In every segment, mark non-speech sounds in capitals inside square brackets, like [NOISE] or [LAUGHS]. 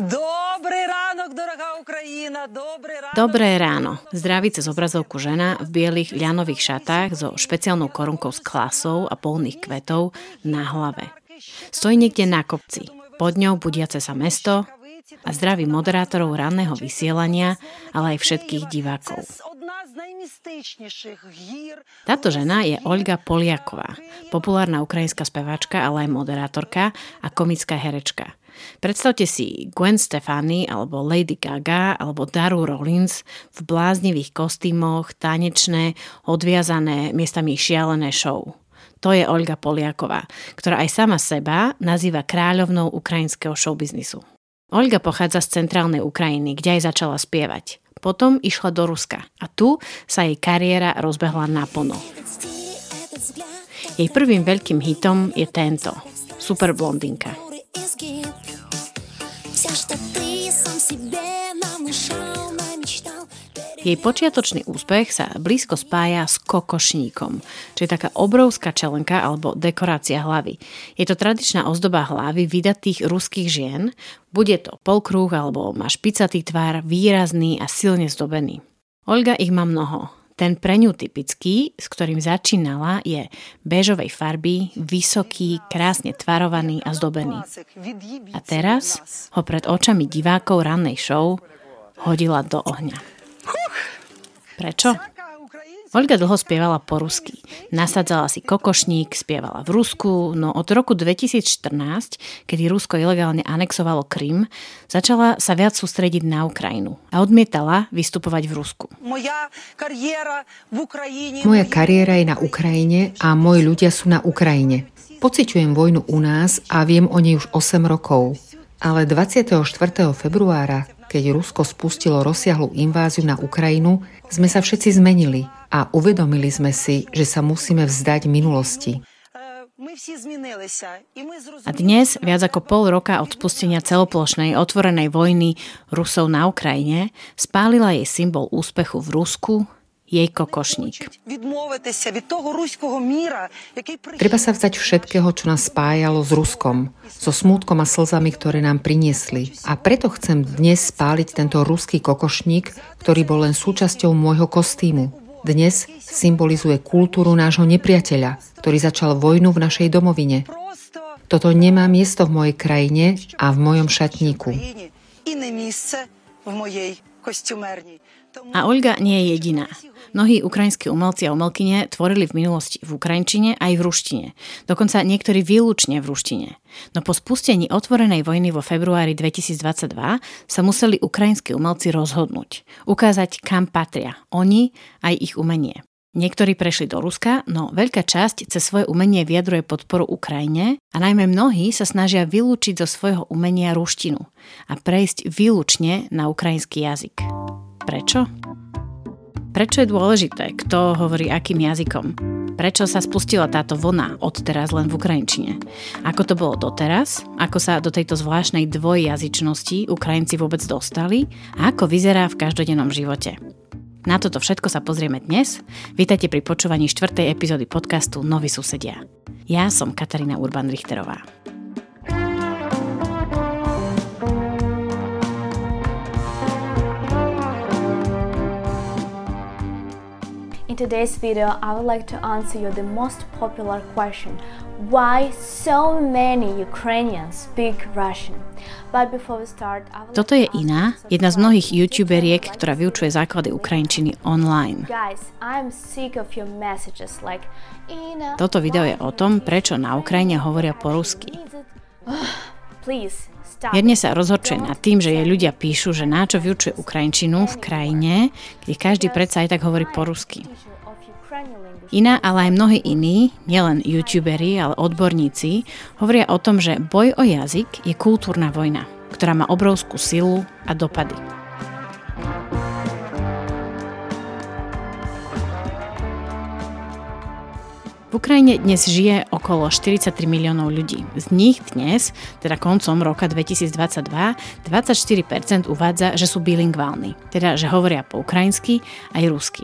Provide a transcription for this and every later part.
Dobrý ránok, drahá Ukrajina, dobrý ránok. Dobré ráno. Zdraví cez obrazovku žena v bielých ľanových šatách so špeciálnou korunkou s klasou a polných kvetov na hlave. Stojí niekde na kopci, pod ňou budiace sa mesto a zdraví moderátorov ranného vysielania, ale aj všetkých divákov. Táto žena je Olga Poliaková, populárna ukrajinská speváčka, ale aj moderátorka a komická herečka. Predstavte si Gwen Stefani alebo Lady Gaga alebo Daru Rollins v bláznivých kostýmoch, tanečné, odviazané, miestami šialené show. To je Olga Poliaková, ktorá aj sama seba nazýva kráľovnou ukrajinského showbiznisu. Olga pochádza z centrálnej Ukrajiny, kde aj začala spievať. Potom išla do Ruska a tu sa jej kariéra rozbehla naplno. Jej prvým veľkým hitom je tento, Super blondinka. Jej počiatočný úspech sa blízko spája s kokošníkom, čo je taká obrovská čelenka alebo dekorácia hlavy. Je to tradičná ozdoba hlavy vydatých ruských žien, bude to polkrúh alebo má špicatý tvar, výrazný a silne zdobený. Olga ich má mnoho. Ten pre ňu typický, s ktorým začínala, je bežovej farby, vysoký, krásne tvarovaný a zdobený. A teraz ho pred očami divákov rannej show hodila do ohňa. Prečo? Olga dlho spievala po rusky. Nasadzala si kokošník, spievala v Rusku, no od roku 2014, kedy Rusko ilegálne anexovalo Krym, začala sa viac sústrediť na Ukrajinu a odmietala vystupovať v Rusku. Moja kariéra, v Ukrajine, Moja kariéra je na Ukrajine a moji ľudia sú na Ukrajine. Pociťujem vojnu u nás a viem o nej už 8 rokov. Ale 24. februára keď Rusko spustilo rozsiahlu inváziu na Ukrajinu, sme sa všetci zmenili a uvedomili sme si, že sa musíme vzdať minulosti. A dnes, viac ako pol roka od spustenia celoplošnej otvorenej vojny Rusov na Ukrajine, spálila jej symbol úspechu v Rusku, jej kokošník. Treba sa vzdať všetkého, čo nás spájalo s Ruskom, so smútkom a slzami, ktoré nám priniesli. A preto chcem dnes spáliť tento ruský kokošník, ktorý bol len súčasťou môjho kostýmu. Dnes symbolizuje kultúru nášho nepriateľa, ktorý začal vojnu v našej domovine. Toto nemá miesto v mojej krajine a v mojom šatníku. A Olga nie je jediná. Mnohí ukrajinskí umelci a umelkyne tvorili v minulosti v ukrajinčine aj v ruštine. Dokonca niektorí výlučne v ruštine. No po spustení otvorenej vojny vo februári 2022 sa museli ukrajinskí umelci rozhodnúť. Ukázať, kam patria. Oni aj ich umenie. Niektorí prešli do Ruska, no veľká časť cez svoje umenie vyjadruje podporu Ukrajine a najmä mnohí sa snažia vylúčiť zo svojho umenia ruštinu a prejsť výlučne na ukrajinský jazyk. Prečo? Prečo je dôležité, kto hovorí akým jazykom? Prečo sa spustila táto vlna odteraz len v Ukrajinčine? Ako to bolo doteraz? Ako sa do tejto zvláštnej dvojjazyčnosti Ukrajinci vôbec dostali? A ako vyzerá v každodennom živote? Na toto všetko sa pozrieme dnes. Vítajte pri počúvaní štvrtej epizódy podcastu Noví susedia. Ja som Katarína Urban-Richterová. Today's video, I would like to answer you the most popular question. Why so many Ukrainians speak Russian? Toto je Ina, jedna z mnohých youtuberiek, ktorá vyučuje základy ukrajinčiny online. Toto video je o tom, prečo na Ukrajine hovoria po rusky. Jedne sa rozhorčuje nad tým, že jej ľudia píšu, že náčo vyučuje Ukrajinčinu v krajine, kde každý predsa aj tak hovorí po rusky. Iná, ale aj mnohí iní, nielen youtuberi, ale odborníci, hovoria o tom, že boj o jazyk je kultúrna vojna, ktorá má obrovskú silu a dopady. V Ukrajine dnes žije okolo 43 miliónov ľudí. Z nich dnes, teda koncom roka 2022, 24% uvádza, že sú bilingválni, teda že hovoria po ukrajinsky aj rusky.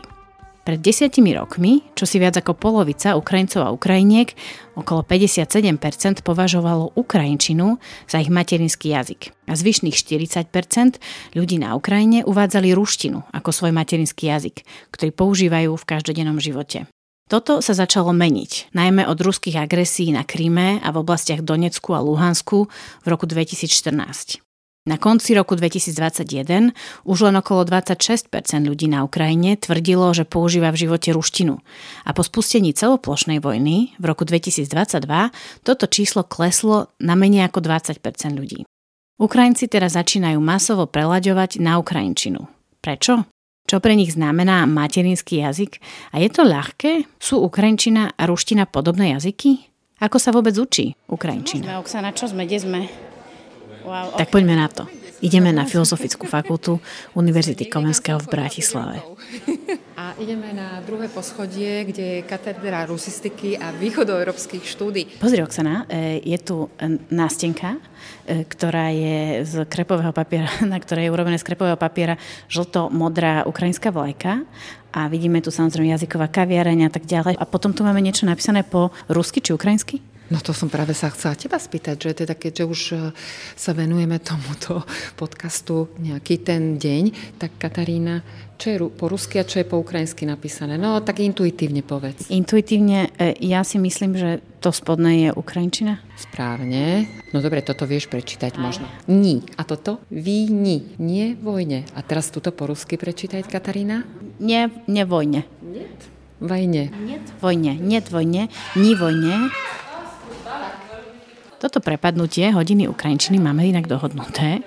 Pred desiatimi rokmi, čo si viac ako polovica Ukrajincov a Ukrajiniek, okolo 57% považovalo Ukrajinčinu za ich materinský jazyk. A zvyšných 40% ľudí na Ukrajine uvádzali ruštinu ako svoj materinský jazyk, ktorý používajú v každodennom živote. Toto sa začalo meniť, najmä od ruských agresí na Kríme a v oblastiach Donecku a Luhansku v roku 2014. Na konci roku 2021 už len okolo 26% ľudí na Ukrajine tvrdilo, že používa v živote ruštinu. A po spustení celoplošnej vojny v roku 2022 toto číslo kleslo na menej ako 20% ľudí. Ukrajinci teraz začínajú masovo prelaďovať na ukrajinčinu. Prečo? Čo pre nich znamená materinský jazyk? A je to ľahké? Sú ukrajinčina a ruština podobné jazyky? Ako sa vôbec učí ukrajinčina? Oksana, čo sme, kde sme? Wow, okay. Tak poďme na to. Ideme na Filozofickú fakultu Univerzity Komenského v Bratislave. A ideme na druhé poschodie, kde je katedra rusistiky a východoeurópskych štúdí. Pozri, Oksana, e, je tu nástenka, e, ktorá je z krepového papiera, [LAUGHS] na ktorej je urobené z krepového papiera žlto-modrá ukrajinská vlajka a vidíme tu samozrejme jazyková kaviareň a tak ďalej. A potom tu máme niečo napísané po rusky či ukrajinsky? No to som práve sa chcela teba spýtať, že teda keďže už e, sa venujeme tomuto podcastu nejaký ten deň, tak Katarína, čo je po rusky a čo je po ukrajinsky napísané? No tak intuitívne povedz. Intuitívne, e, ja si myslím, že to spodné je ukrajinčina. Správne. No dobre, toto vieš prečítať možno. Ni. A toto? Víni. Nie vojne. A teraz túto po rusky prečítať, Katarína? Nie, nie vojne. Nie. Vojne. Nie vojne. Nie vojne. Ni vojne. Toto prepadnutie hodiny Ukrajinčiny máme inak dohodnuté.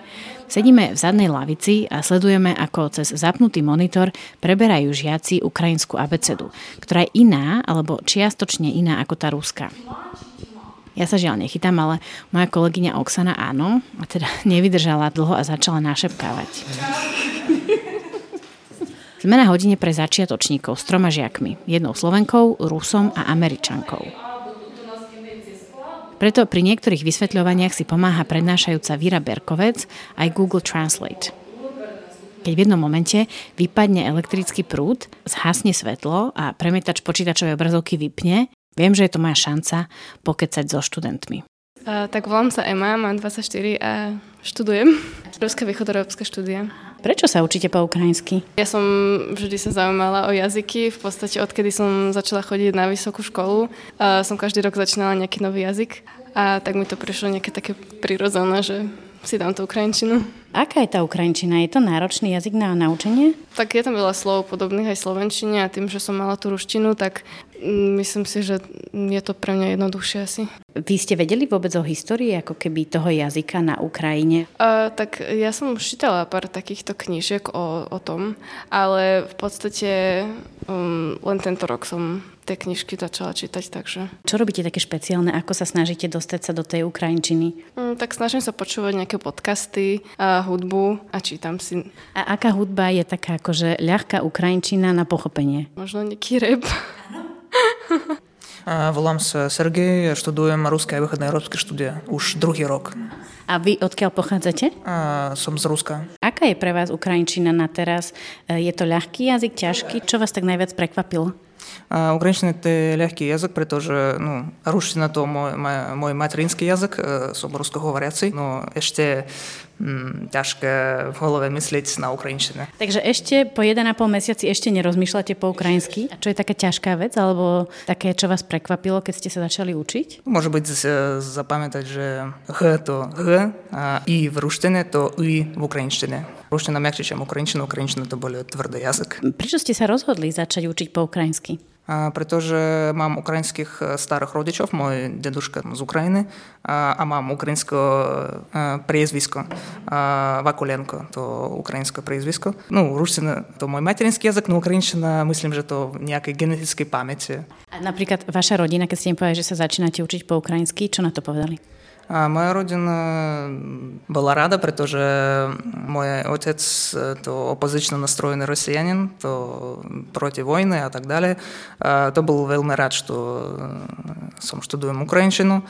Sedíme v zadnej lavici a sledujeme, ako cez zapnutý monitor preberajú žiaci ukrajinskú abecedu, ktorá je iná alebo čiastočne iná ako tá ruská. Ja sa žiaľ nechytám, ale moja kolegyňa Oksana áno, a teda [LAUGHS] nevydržala dlho a začala našepkávať. Sme na hodine pre začiatočníkov s troma žiakmi, jednou Slovenkou, Rusom a Američankou. Preto pri niektorých vysvetľovaniach si pomáha prednášajúca Víra Berkovec aj Google Translate. Keď v jednom momente vypadne elektrický prúd, zhasne svetlo a premietač počítačovej obrazovky vypne, viem, že je to moja šanca pokecať so študentmi. Uh, tak volám sa Ema, mám 24 a študujem. Ruské východoeurópske štúdia. Prečo sa učíte po ukrajinsky? Ja som vždy sa zaujímala o jazyky. V podstate odkedy som začala chodiť na vysokú školu, som každý rok začínala nejaký nový jazyk. A tak mi to prišlo nejaké také prirodzené, že si dám tú ukrajinčinu. Aká je tá ukrajinčina? Je to náročný jazyk na naučenie? Tak je tam veľa slov podobných aj slovenčine a tým, že som mala tú ruštinu, tak myslím si, že je to pre mňa jednoduchšie asi. Vy ste vedeli vôbec o histórii ako keby toho jazyka na Ukrajine? Uh, tak ja som čítala pár takýchto knížiek o, o tom, ale v podstate um, len tento rok som tie knižky začala čítať, takže... Čo robíte také špeciálne? Ako sa snažíte dostať sa do tej Ukrajinčiny? Mm, tak snažím sa počúvať nejaké podcasty, a hudbu a čítam si. A aká hudba je taká akože ľahká Ukrajinčina na pochopenie? Možno nejaký rap. [LAUGHS] Volám sa Sergej, študujem ruské a východné európske štúdia už druhý rok. A vy odkiaľ pochádzate? A, som z Ruska. Aká je pre vás Ukrajinčina na teraz? Je to ľahký jazyk, ťažký? Čo вас tak najviac prekvapilo? А, украинщина – это легкий язык, при тоже, ну, русщина – то мой, мой, мой материнский язык, som ruskohovoriaci, no ešte mm, ťažké v hlave myslieť na ukrajinčine. Takže ešte po 1,5 mesiaci ešte nerozmýšľate po ukrajinsky? A čo je taká ťažká vec, alebo také, čo vás prekvapilo, keď ste sa začali učiť? Môže byť zapamätať, že H to H a I v ruštine to I v ukrajinčine. Ruština mekšie, čím ukrajinčina, ukrajinčina to boli tvrdý jazyk. Prečo ste sa rozhodli začať učiť po ukrajinsky? Pretože mám ukrajinských старых родичів, мой дедушка з України, а мам українське прізвисько Вакуленко, то українське прізвисько. Ну, русина то мой материнський язик, но українщина, myslím, že to v nejakej genetickej pamäti. A napríklad vaša rodina, keď ste im povedali, že sa začínate učiť po ukrajinsky, čo na to povedali? А моя родина была рада, protože мой отец то опозично настроенный россиянин, то против войны и так далее. То был veľmi rád, что som študujem Ukrajinčinu.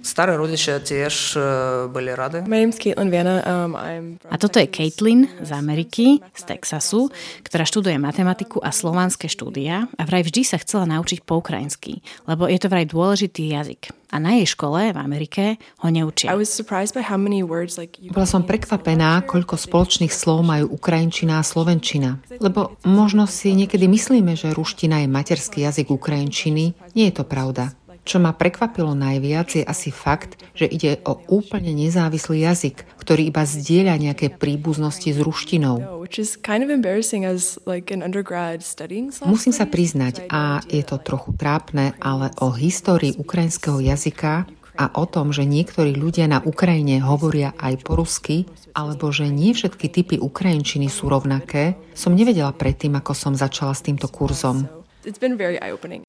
Staré rodičia tiež boli rady. Um, a toto je Caitlin z Ameriky, z Texasu, ktorá študuje matematiku a slovanské štúdia a vraj vždy sa chcela naučiť po ukrajinsky, lebo je to vraj dôležitý jazyk. A na jej škole v Amerike ho neučia. Bola som prekvapená, koľko spoločných slov majú ukrajinčina a slovenčina. Lebo možno si niekedy myslíme, že ruština je materský jazyk ukrajinčiny. Nie je to pravda. Čo ma prekvapilo najviac je asi fakt, že ide o úplne nezávislý jazyk, ktorý iba zdieľa nejaké príbuznosti s ruštinou. Musím sa priznať, a je to trochu trápne, ale o histórii ukrajinského jazyka a o tom, že niektorí ľudia na Ukrajine hovoria aj po rusky, alebo že nie všetky typy ukrajinčiny sú rovnaké, som nevedela predtým, ako som začala s týmto kurzom. It's been very eye-opening.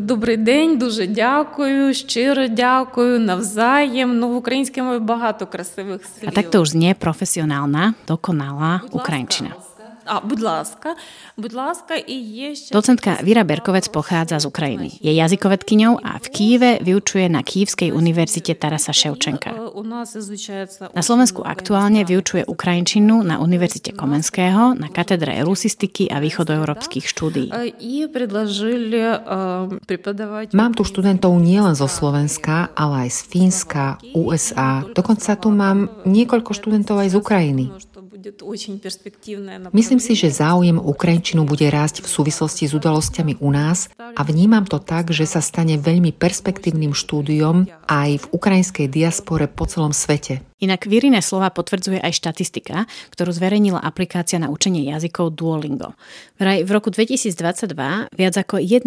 Добрий день, дуже дякую, щиро дякую, навзаєм. Ну, в українській мові багато красивих слів. А так то ж не професіональна, доконала ukrajinčina. A, будь ласка, будь ласка, і є ще... Docentka Vira Berkovec pochádza z Ukrajiny. Je jazykovedkyňou a v Kýve vyučuje na Kývskej univerzite Tarasa Ševčenka. Na Slovensku aktuálne vyučuje Ukrajinčinu na Univerzite Komenského, na katedre rusistiky a východoeurópskych štúdií. Mám tu študentov nielen zo Slovenska, ale aj z Fínska, USA. Dokonca tu mám niekoľko študentov aj z Ukrajiny. Myslím si, že záujem Ukrajinčinu bude rásť v súvislosti s udalosťami u nás a vnímam to tak, že sa stane veľmi perspektívnym štúdiom aj v ukrajinskej diaspore po celom svete. Inak Virine slova potvrdzuje aj štatistika, ktorú zverejnila aplikácia na učenie jazykov Duolingo. Vraj v roku 2022 viac ako 1,3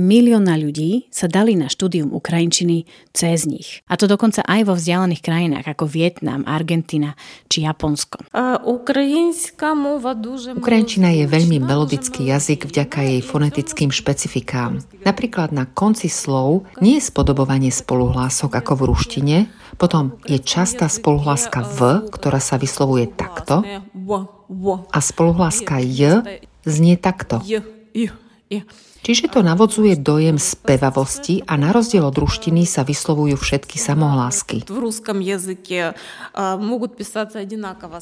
milióna ľudí sa dali na štúdium Ukrajinčiny cez nich. A to dokonca aj vo vzdialených krajinách ako Vietnam, Argentina či Japonsko. Ukrajinčina je veľmi melodický jazyk vďaka jej fonetickým špecifikám. Napríklad na konci slov nie je spodobovanie spoluhlások ako v ruštine, potom je častá spoluhláska V, ktorá sa vyslovuje takto a spoluhláska J znie takto. Čiže to navodzuje dojem spevavosti a na rozdiel od ruštiny sa vyslovujú všetky samohlásky.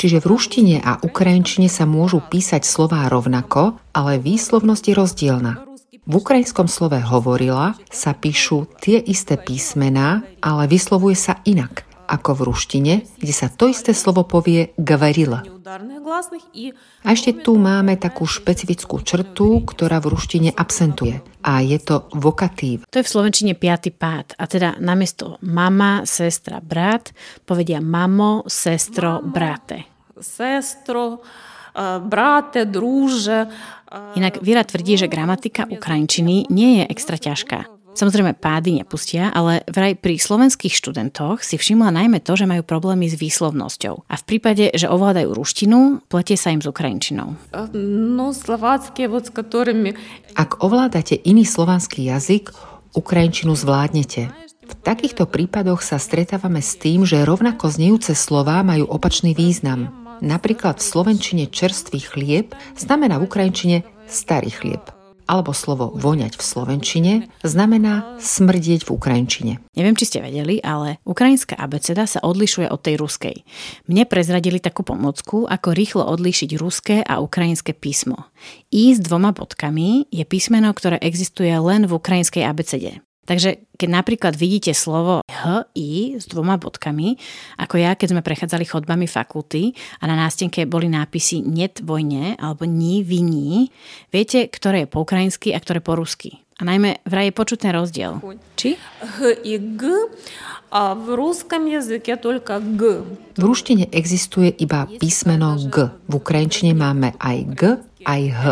Čiže v ruštine a ukrajinčine sa môžu písať slová rovnako, ale výslovnosť je rozdielna. V ukrajinskom slove hovorila sa píšu tie isté písmená, ale vyslovuje sa inak ako v ruštine, kde sa to isté slovo povie gvarila. A ešte tu máme takú špecifickú črtu, ktorá v ruštine absentuje. A je to vokatív. To je v slovenčine piaty pád. A teda namiesto mama, sestra, brat povedia mamo, sestro, brate. Sestro, brate, druže. Inak Vira tvrdí, že gramatika ukrajinčiny nie je extra ťažká. Samozrejme pády nepustia, ale vraj pri slovenských študentoch si všimla najmä to, že majú problémy s výslovnosťou. A v prípade, že ovládajú ruštinu, pletie sa im s ukrajinčinou. No, slovácké, s ktorými... Ak ovládate iný slovanský jazyk, ukrajinčinu zvládnete. V takýchto prípadoch sa stretávame s tým, že rovnako znejúce slová majú opačný význam. Napríklad v slovenčine čerstvý chlieb znamená v ukrajinčine starý chlieb. Alebo slovo voňať v slovenčine znamená smrdieť v ukrajinčine. Neviem, či ste vedeli, ale ukrajinská abeceda sa odlišuje od tej ruskej. Mne prezradili takú pomocku, ako rýchlo odlíšiť ruské a ukrajinské písmo. I s dvoma bodkami je písmeno, ktoré existuje len v ukrajinskej abecede. Takže keď napríklad vidíte slovo H, I s dvoma bodkami, ako ja, keď sme prechádzali chodbami fakulty a na nástenke boli nápisy net vojne alebo ni, viní, viete, ktoré je po ukrajinsky a ktoré po rusky. A najmä vraj je počutný rozdiel. Či? H i G a v ruskom jazyke toľko G. V ruštine existuje iba písmeno G. V ukrajinčine máme aj G, aj H.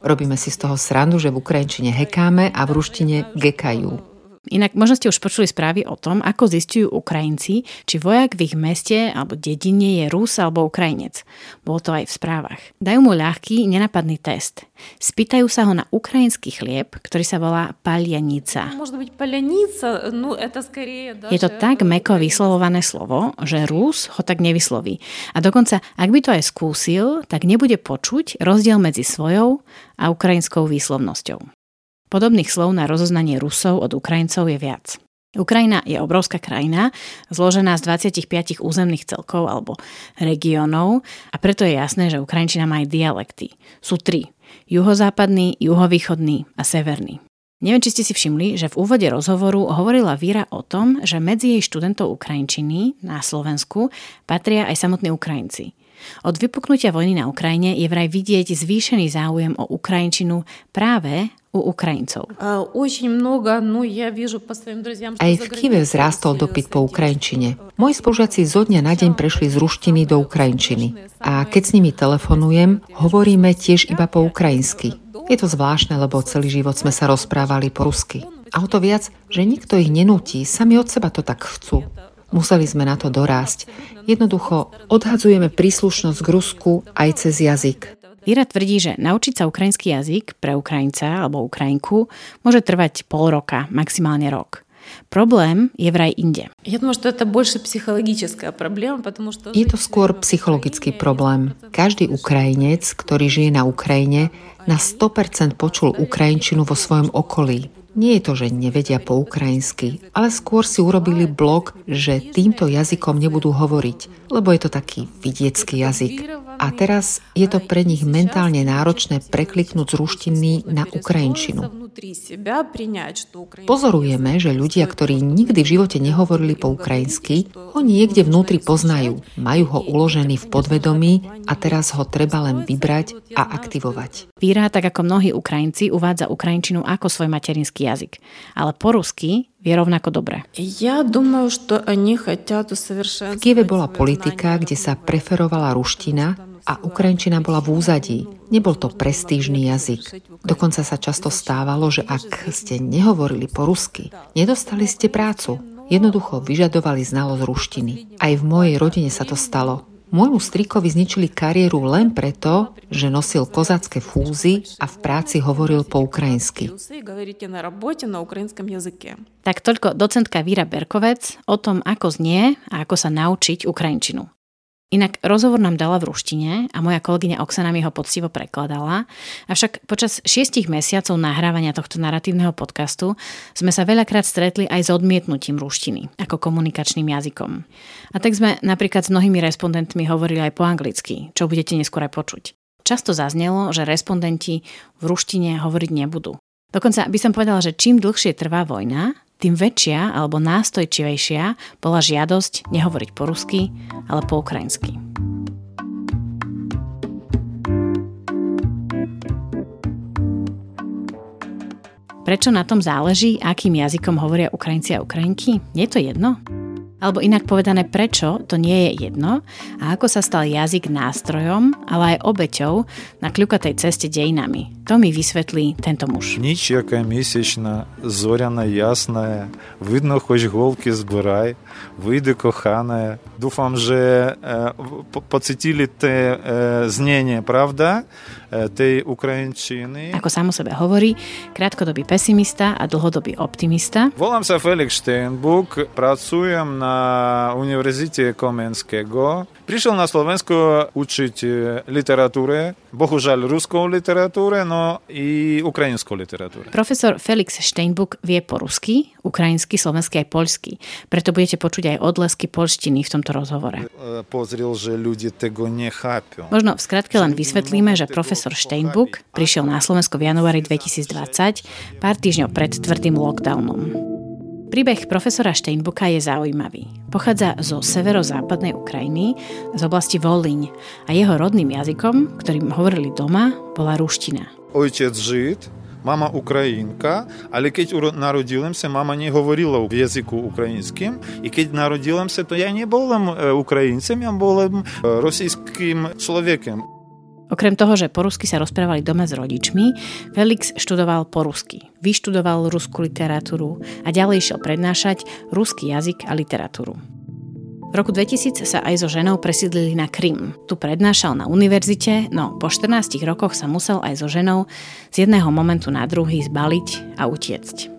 Robíme si z toho srandu, že v ukrajinčine hekáme a v ruštine gekajú. Inak možno ste už počuli správy o tom, ako zistujú Ukrajinci, či vojak v ich meste alebo dedine je Rus alebo Ukrajinec. Bolo to aj v správach. Dajú mu ľahký, nenapadný test. Spýtajú sa ho na ukrajinský chlieb, ktorý sa volá palianica. No, je to tak meko vyslovované slovo, že Rus ho tak nevysloví. A dokonca, ak by to aj skúsil, tak nebude počuť rozdiel medzi svojou a ukrajinskou výslovnosťou. Podobných slov na rozoznanie Rusov od Ukrajincov je viac. Ukrajina je obrovská krajina, zložená z 25 územných celkov alebo regiónov a preto je jasné, že Ukrajinčina má aj dialekty. Sú tri. Juhozápadný, juhovýchodný a severný. Neviem, či ste si všimli, že v úvode rozhovoru hovorila Víra o tom, že medzi jej študentov Ukrajinčiny na Slovensku patria aj samotní Ukrajinci. Od vypuknutia vojny na Ukrajine je vraj vidieť zvýšený záujem o Ukrajinčinu práve u Ukrajincov. Aj v Kive vzrástol dopyt po Ukrajinčine. Moji spolužiaci zo dňa na deň prešli z ruštiny do Ukrajinčiny. A keď s nimi telefonujem, hovoríme tiež iba po ukrajinsky. Je to zvláštne, lebo celý život sme sa rozprávali po rusky. A o to viac, že nikto ich nenúti, sami od seba to tak chcú. Museli sme na to dorásť. Jednoducho odhadzujeme príslušnosť k Rusku aj cez jazyk. Víra tvrdí, že naučiť sa ukrajinský jazyk pre Ukrajinca alebo Ukrajinku môže trvať pol roka, maximálne rok. Problém je vraj inde. Je to skôr psychologický problém. Každý Ukrajinec, ktorý žije na Ukrajine, na 100% počul Ukrajinčinu vo svojom okolí. Nie je to, že nevedia po ukrajinsky, ale skôr si urobili blok, že týmto jazykom nebudú hovoriť, lebo je to taký vidiecký jazyk. A teraz je to pre nich mentálne náročné prekliknúť z ruštiny na ukrajinčinu. Pozorujeme, že ľudia, ktorí nikdy v živote nehovorili po ukrajinsky, ho niekde vnútri poznajú, majú ho uložený v podvedomí a teraz ho treba len vybrať a aktivovať. Víra, tak ako mnohí Ukrajinci, uvádza ukrajinčinu ako svoj materinský jazyk. Ale po rusky vie rovnako dobre. V Kieve bola politika, kde sa preferovala ruština a ukrajinčina bola v úzadí. Nebol to prestížny jazyk. Dokonca sa často stávalo, že ak ste nehovorili po rusky, nedostali ste prácu. Jednoducho vyžadovali znalosť ruštiny. Aj v mojej rodine sa to stalo. Môjmu strikovi zničili kariéru len preto, že nosil kozácké fúzy a v práci hovoril po ukrajinsky. Tak toľko docentka Víra Berkovec o tom, ako znie a ako sa naučiť ukrajinčinu. Inak rozhovor nám dala v ruštine a moja kolegyňa Oksana mi ho poctivo prekladala. Avšak počas šiestich mesiacov nahrávania tohto narratívneho podcastu sme sa veľakrát stretli aj s odmietnutím ruštiny ako komunikačným jazykom. A tak sme napríklad s mnohými respondentmi hovorili aj po anglicky, čo budete neskôr aj počuť. Často zaznelo, že respondenti v ruštine hovoriť nebudú. Dokonca by som povedala, že čím dlhšie trvá vojna, tým väčšia alebo nástojčivejšia bola žiadosť nehovoriť po rusky, ale po ukrajinsky. Prečo na tom záleží, akým jazykom hovoria Ukrajinci a Ukrajinky? Je to jedno? Alebo inak povedané, prečo to nie je jedno a ako sa stal jazyk nástrojom, ale aj obeťou na kľukatej ceste dejinami. To mi vysvetlí tento muž. Ніч, яка місячна, зоряна, ясна, видно, хоч голки wyjdę kochane. Dufam, że e, pocitili te e, znenie, prawda, e, tej Ukrajinčiny. Ako samo sebe hovorí, krátkodobý pesimista a dlhodobý optimista. Volám sa Felix Steinbuck, pracujem na Univerzite Komenského. Prišiel na Slovensku učiť literatúre, bohužiaľ ruskou literatúre, no i ukrajinskou literatúre. Profesor Felix Steinbuck vie po rusky, ukrajinsky, slovensky aj poľsky. Preto budete počuť aj odlesky polštiny v tomto rozhovore. Pozrel, že ľudia tego nechápu. Možno v skratke len vysvetlíme, že profesor Steinbuck prišiel na Slovensko v januári 2020, pár týždňov pred tvrdým lockdownom. Príbeh profesora Steinbuka je zaujímavý. Pochádza zo severozápadnej Ukrajiny, z oblasti Volíň a jeho rodným jazykom, ktorým hovorili doma, bola ruština. Ojciec Žid, mama Українка, але keď народилася, мама не говорила в язику українським. І keď народилася, то я не був українцем, я був російським чоловіком. Okrem toho, že po rusky sa rozprávali doma s rodičmi, Felix študoval po rusky, vyštudoval ruskú literatúru a ďalej išiel prednášať ruský jazyk a literatúru. V roku 2000 sa aj so ženou presídlili na Krym. Tu prednášal na univerzite, no po 14 rokoch sa musel aj so ženou z jedného momentu na druhý zbaliť a utiecť.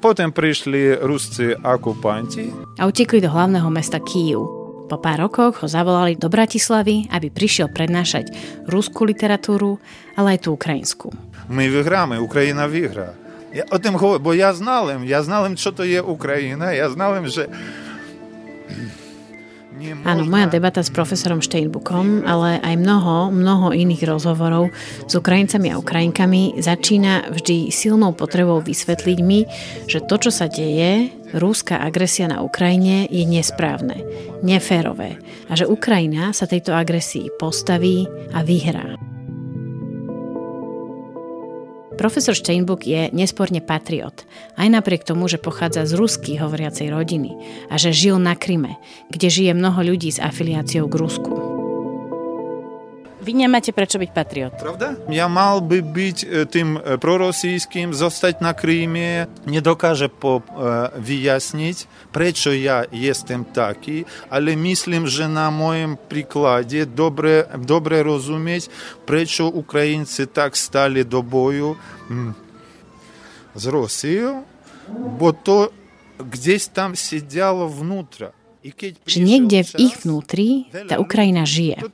Potom prišli rusci okupanti. A utekli do hlavného mesta Kíju. Po pár rokoch ho zavolali do Bratislavy, aby prišiel prednášať ruskú literatúru, ale aj tú ukrajinskú. My vyhráme, Ukrajina vyhrá. Ja o tom hovorím, bo ja znalem, ja znalem, čo to je Ukrajina, ja znalem, že Áno, moja debata s profesorom Steinbukom, ale aj mnoho, mnoho iných rozhovorov s Ukrajincami a Ukrajinkami začína vždy silnou potrebou vysvetliť mi, že to, čo sa deje, rúska agresia na Ukrajine, je nesprávne, neférové a že Ukrajina sa tejto agresii postaví a vyhrá. Profesor Steinbuck je nesporne patriot, aj napriek tomu, že pochádza z rusky hovoriacej rodiny a že žil na Kryme, kde žije mnoho ľudí s afiliáciou k Rusku. Vy nemáte prečo byť patriot. Pravda? Ja mal by byť e, tým e, prorosijským, zostať na Kríme, nedokáže po, uh, vyjasniť, prečo ja jestem taký, ale myslím, že na mojom príklade dobre, dobre rozumieť, prečo Ukrajinci tak stali do boju hm, z Rosijou, bo to gdzieś tam siedzialo vnútra. Že niekde v ich vnútri tá Ukrajina žije.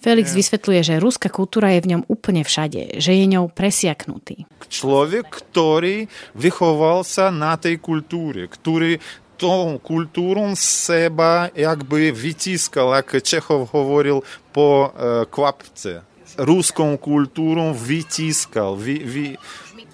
Felix vysvetľuje, že ruská kultúra je v ňom úplne všade, že je ňou presiaknutý. Človek, ktorý vychoval sa na tej kultúre, ktorý kultúru z seba jakby vytiskal, ako Čechov hovoril, po e, kvapce. Ruskou kultúru vytiskal, vy, vy,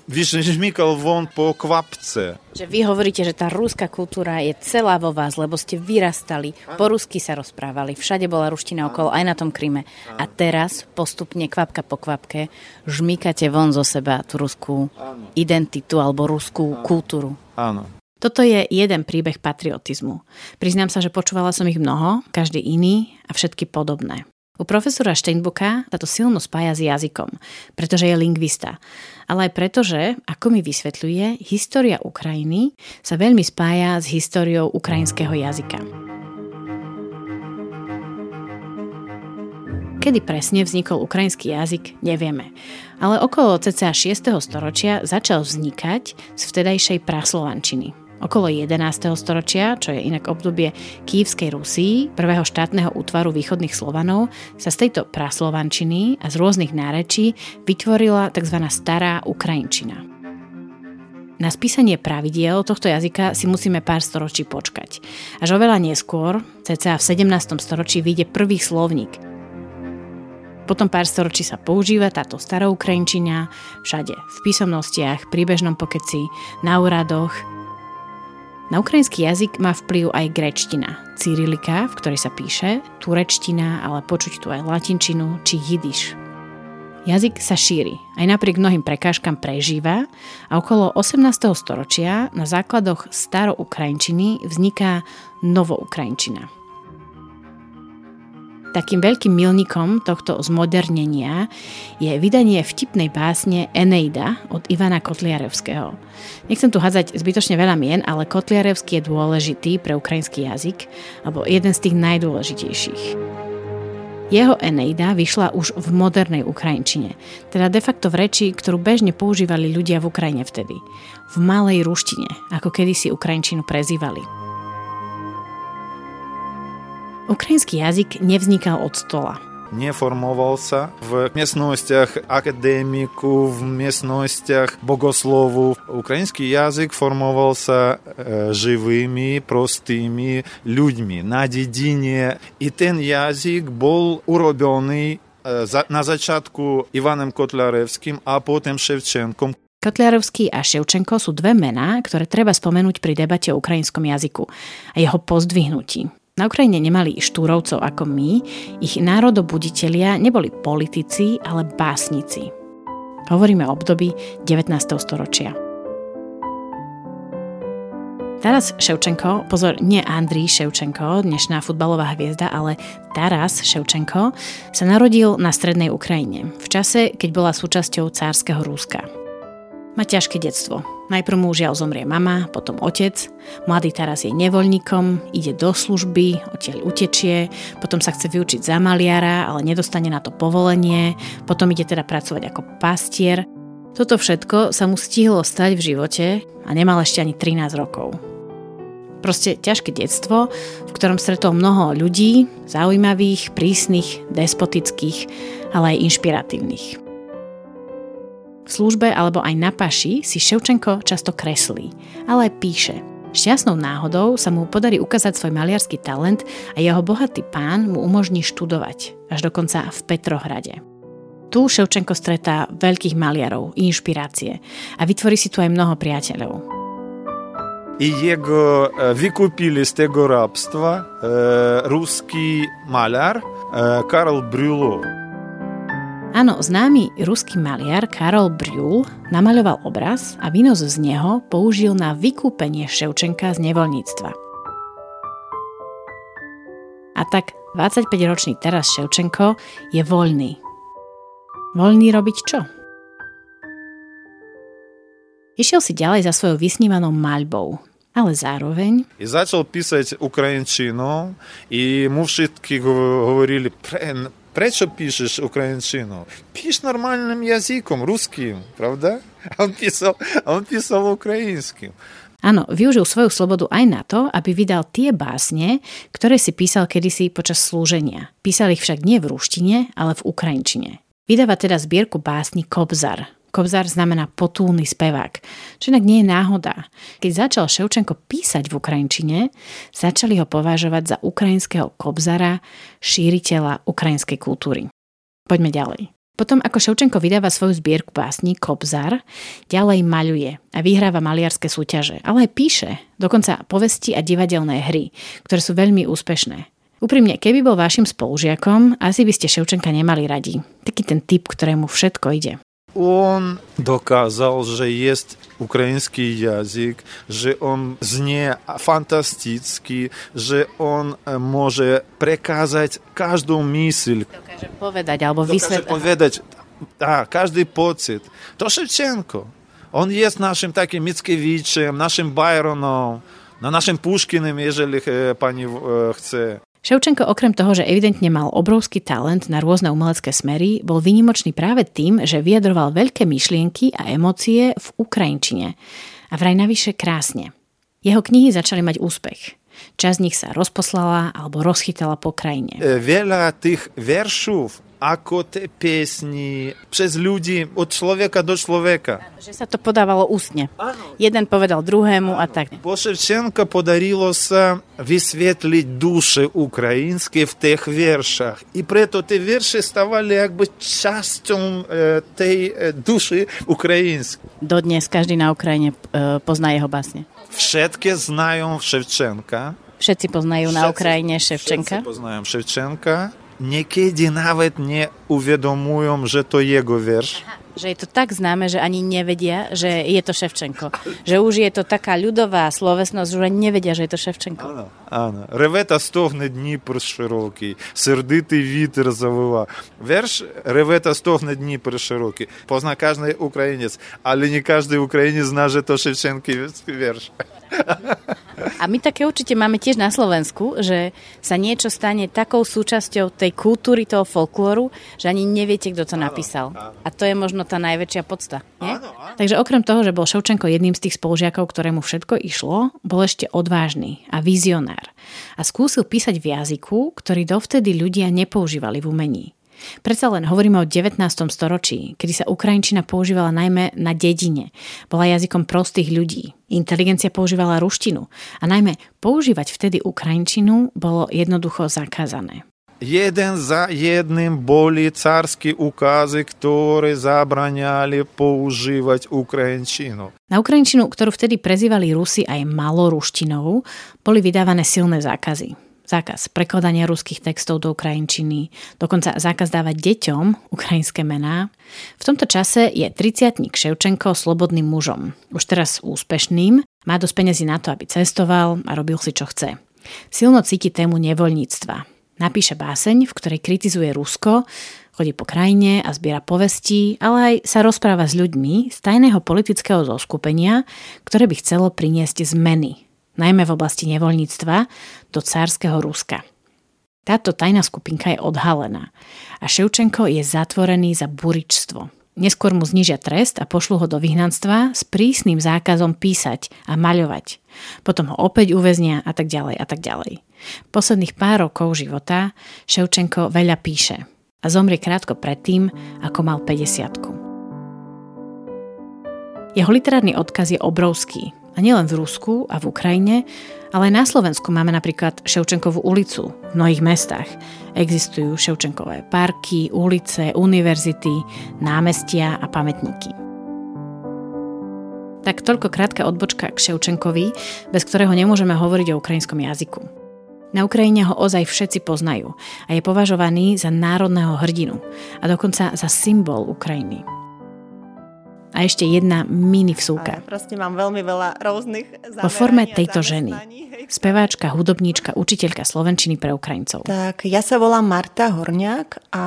vyžmykal von po kvapce. Že vy hovoríte, že tá rúska kultúra je celá vo vás, lebo ste vyrastali, po rusky sa rozprávali, všade bola ruština okolo, aj na tom Kryme. A teraz postupne, kvapka po kvapke, žmýkate von zo seba tú ruskú identitu alebo ruskú kultúru. Áno. Toto je jeden príbeh patriotizmu. Priznám sa, že počúvala som ich mnoho, každý iný a všetky podobné. U profesora Steinbuka sa to silno spája s jazykom, pretože je lingvista. Ale aj preto, že, ako mi vysvetľuje, história Ukrajiny sa veľmi spája s históriou ukrajinského jazyka. Kedy presne vznikol ukrajinský jazyk, nevieme. Ale okolo cca 6. storočia začal vznikať z vtedajšej praslovančiny. Okolo 11. storočia, čo je inak obdobie Kývskej Rusii, prvého štátneho útvaru východných Slovanov, sa z tejto praslovančiny a z rôznych nárečí vytvorila tzv. stará Ukrajinčina. Na spísanie pravidiel tohto jazyka si musíme pár storočí počkať. Až oveľa neskôr, cca v 17. storočí, vyjde prvý slovník. Potom pár storočí sa používa táto stará Ukrajinčina všade, v písomnostiach, príbežnom pokeci, na úradoch, na ukrajinský jazyk má vplyv aj grečtina, cyrilika, v ktorej sa píše, turečtina, ale počuť tu aj latinčinu či jidiš. Jazyk sa šíri, aj napriek mnohým prekážkam prežíva a okolo 18. storočia na základoch staroukrajinčiny vzniká novoukrajinčina. Takým veľkým milníkom tohto zmodernenia je vydanie vtipnej básne Eneida od Ivana Kotliarevského. Nechcem tu hádzať zbytočne veľa mien, ale Kotliarevský je dôležitý pre ukrajinský jazyk, alebo jeden z tých najdôležitejších. Jeho Eneida vyšla už v modernej Ukrajinčine, teda de facto v reči, ktorú bežne používali ľudia v Ukrajine vtedy. V malej ruštine, ako kedysi Ukrajinčinu prezývali. Ukrajinský jazyk nevznikal od stola. Neformoval sa v miestnostiach akadémiku, v miestnostiach bogoslovu. Ukrajinský jazyk formoval sa e, živými, prostými ľuďmi na dedine. I ten jazyk bol urobený e, na začiatku Ivanem Kotľarevským a potom Ševčenkom. Kotliarovský a Ševčenko sú dve mená, ktoré treba spomenúť pri debate o ukrajinskom jazyku a jeho pozdvihnutí. Na Ukrajine nemali štúrovcov ako my, ich národobuditelia neboli politici, ale básnici. Hovoríme o období 19. storočia. Taras Ševčenko, pozor, nie Andrii Ševčenko, dnešná futbalová hviezda, ale Taras Ševčenko sa narodil na strednej Ukrajine v čase, keď bola súčasťou cárskeho Rúska. Má ťažké detstvo. Najprv mu žiaľ zomrie mama, potom otec. Mladý Taras je nevoľníkom, ide do služby, odtiaľ utečie, potom sa chce vyučiť za maliara, ale nedostane na to povolenie, potom ide teda pracovať ako pastier. Toto všetko sa mu stihlo stať v živote a nemal ešte ani 13 rokov. Proste ťažké detstvo, v ktorom stretol mnoho ľudí, zaujímavých, prísnych, despotických, ale aj inšpiratívnych. V službe alebo aj na paši si Ševčenko často kreslí, ale aj píše. Šťastnou náhodou sa mu podarí ukázať svoj maliarský talent a jeho bohatý pán mu umožní študovať, až dokonca v Petrohrade. Tu Ševčenko stretá veľkých maliarov, inšpirácie a vytvorí si tu aj mnoho priateľov. I jego e, wykupili z tego rabstwa e, ruski malar e, Karl Brülow. Áno, známy ruský maliar Karol Briul namaľoval obraz a výnos z neho použil na vykúpenie Ševčenka z nevoľníctva. A tak 25-ročný teraz Ševčenko je voľný. Voľný robiť čo? Išiel si ďalej za svojou vysnívanou maľbou, ale zároveň... I začal písať ukrajinčinu i mu všetky hovorili, Прečo píšeš ukrajinčinu? Píš normálnym jazykom, pravda? A [LAUGHS] on písal, on písal ukrajinským. Áno, využil svoju slobodu aj na to, aby vydal tie básne, ktoré si písal kedysi počas slúženia. Písal ich však nie v ruštine, ale v ukrajinčine. Vydáva teda zbierku básni Kobzar, Kobzar znamená potulný spevák, čo inak nie je náhoda. Keď začal Ševčenko písať v Ukrajinčine, začali ho považovať za ukrajinského Kobzara, šíriteľa ukrajinskej kultúry. Poďme ďalej. Potom, ako Ševčenko vydáva svoju zbierku básni Kobzar, ďalej maľuje a vyhráva maliarské súťaže, ale aj píše, dokonca povesti a divadelné hry, ktoré sú veľmi úspešné. Úprimne, keby bol vašim spolužiakom, asi by ste Ševčenka nemali radi. Taký ten typ, ktorému všetko ide on dokazał, że jest ukraiński język, że on znie fantastyczny, że on e, może przekazać każdą myśl. Dokaże powiedzieć albo wysłać. Powiedzieć, a, każdy pocit. To Szewczenko. On jest naszym takim Mickiewiczem, naszym Byronem, na naszym Puszkinem, jeżeli e, pani e, chce. Ševčenko okrem toho, že evidentne mal obrovský talent na rôzne umelecké smery, bol vynimočný práve tým, že vyjadroval veľké myšlienky a emócie v Ukrajinčine. A vraj navyše krásne. Jeho knihy začali mať úspech. Časť z nich sa rozposlala alebo rozchytala po krajine. Veľa tých veršov ako te piesni, přes ľudí, od človeka do človeka. Že sa to podávalo ústne. Jeden povedal druhému a tak. Po Ševčenka podarilo sa vysvetliť duše ukrajinské v tých veršach. I preto tie verše stavali jakby časťou e, tej e, duši ukrajinskej. Dodnes každý na Ukrajine e, pozná jeho básne. Všetky znajú Ševčenka. Všetci poznajú všetci, na Ukrajine Ševčenka. Všetci poznajú Ševčenka niekedy nawet nie uvedomujú, že to jego verš Že je to tak známe, že ani nevedia, že je to Ševčenko. Že už je to taká ľudová slovesnosť, že ani nevedia, že je to Ševčenko. Áno, áno. Реве та стогне Дніпр широкий, сердитий вітер завива. Верш реве та стогне Дніпр широкий. Позна кожен українець, але не кожен українець знає, že to Ševčenkový verš. A my také určite máme tiež na Slovensku, že sa niečo stane takou súčasťou tej kultúry, toho folklóru, že ani neviete, kto to napísal. A to je možno tá najväčšia podsta. Nie? Takže okrem toho, že bol Ševčenko jedným z tých spolužiakov, ktorému všetko išlo, bol ešte odvážny a vizionár. A skúsil písať v jazyku, ktorý dovtedy ľudia nepoužívali v umení. Predsa len hovoríme o 19. storočí, kedy sa ukrajinčina používala najmä na dedine. Bola jazykom prostých ľudí. Inteligencia používala ruštinu. A najmä používať vtedy ukrajinčinu bolo jednoducho zakázané. Jeden za jedným boli carské ukazy, ktoré zabraňali používať ukrajinčinu. Na ukrajinčinu, ktorú vtedy prezývali Rusi aj maloruštinou, boli vydávané silné zákazy zákaz prekladania ruských textov do ukrajinčiny, dokonca zákaz dávať deťom ukrajinské mená. V tomto čase je 30 Ševčenko slobodným mužom, už teraz úspešným, Má dosť peniazy na to, aby cestoval a robil si, čo chce. Silno cíti tému nevoľníctva. Napíše báseň, v ktorej kritizuje Rusko, chodí po krajine a zbiera povesti, ale aj sa rozpráva s ľuďmi z tajného politického zoskupenia, ktoré by chcelo priniesť zmeny, najmä v oblasti nevoľníctva, do cárskeho Ruska. Táto tajná skupinka je odhalená a Ševčenko je zatvorený za buričstvo. Neskôr mu znižia trest a pošlu ho do vyhnanstva s prísnym zákazom písať a maľovať. Potom ho opäť uväznia a tak ďalej a tak ďalej. Posledných pár rokov života Ševčenko veľa píše a zomrie krátko predtým, ako mal 50 Jeho literárny odkaz je obrovský. A nielen v Rusku a v Ukrajine, ale aj na Slovensku máme napríklad Ševčenkovú ulicu v mnohých mestách. Existujú Ševčenkové parky, ulice, univerzity, námestia a pamätníky. Tak toľko krátka odbočka k Ševčenkovi, bez ktorého nemôžeme hovoriť o ukrajinskom jazyku. Na Ukrajine ho ozaj všetci poznajú a je považovaný za národného hrdinu a dokonca za symbol Ukrajiny. A ešte jedna mini vsúka. Proste mám veľmi veľa rôznych Vo forme tejto ženy. Speváčka, hudobníčka, učiteľka slovenčiny pre Ukrajincov. Tak, ja sa volám Marta Horňák a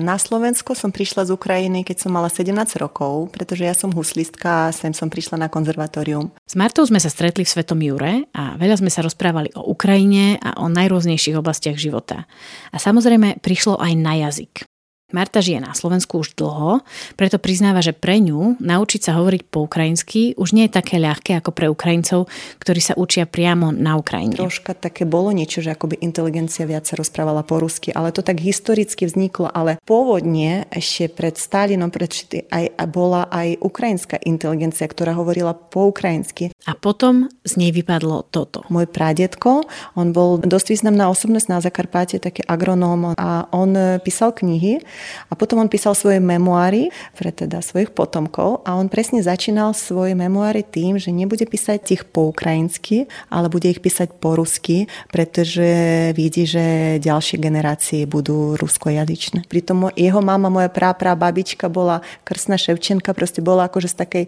na Slovensko som prišla z Ukrajiny, keď som mala 17 rokov, pretože ja som huslistka a sem som prišla na konzervatórium. S Martou sme sa stretli v Svetom Jure a veľa sme sa rozprávali o Ukrajine a o najrôznejších oblastiach života. A samozrejme prišlo aj na jazyk. Marta žije na Slovensku už dlho, preto priznáva, že pre ňu naučiť sa hovoriť po ukrajinsky už nie je také ľahké ako pre Ukrajincov, ktorí sa učia priamo na Ukrajine. Troška také bolo niečo, že akoby inteligencia viac sa rozprávala po rusky, ale to tak historicky vzniklo, ale pôvodne ešte pred Stalinom pred aj, bola aj ukrajinská inteligencia, ktorá hovorila po ukrajinsky. A potom z nej vypadlo toto. Môj pradetko, on bol dosť významná osobnosť na Zakarpate, taký agronóm a on písal knihy a potom on písal svoje memoáry pre teda svojich potomkov a on presne začínal svoje memoáry tým, že nebude písať ich po ukrajinsky, ale bude ich písať po rusky, pretože vidí, že ďalšie generácie budú ruskojazyčné. Pritom jeho mama, moja prá, prá babička bola krsná Ševčenka, proste bola akože z takej,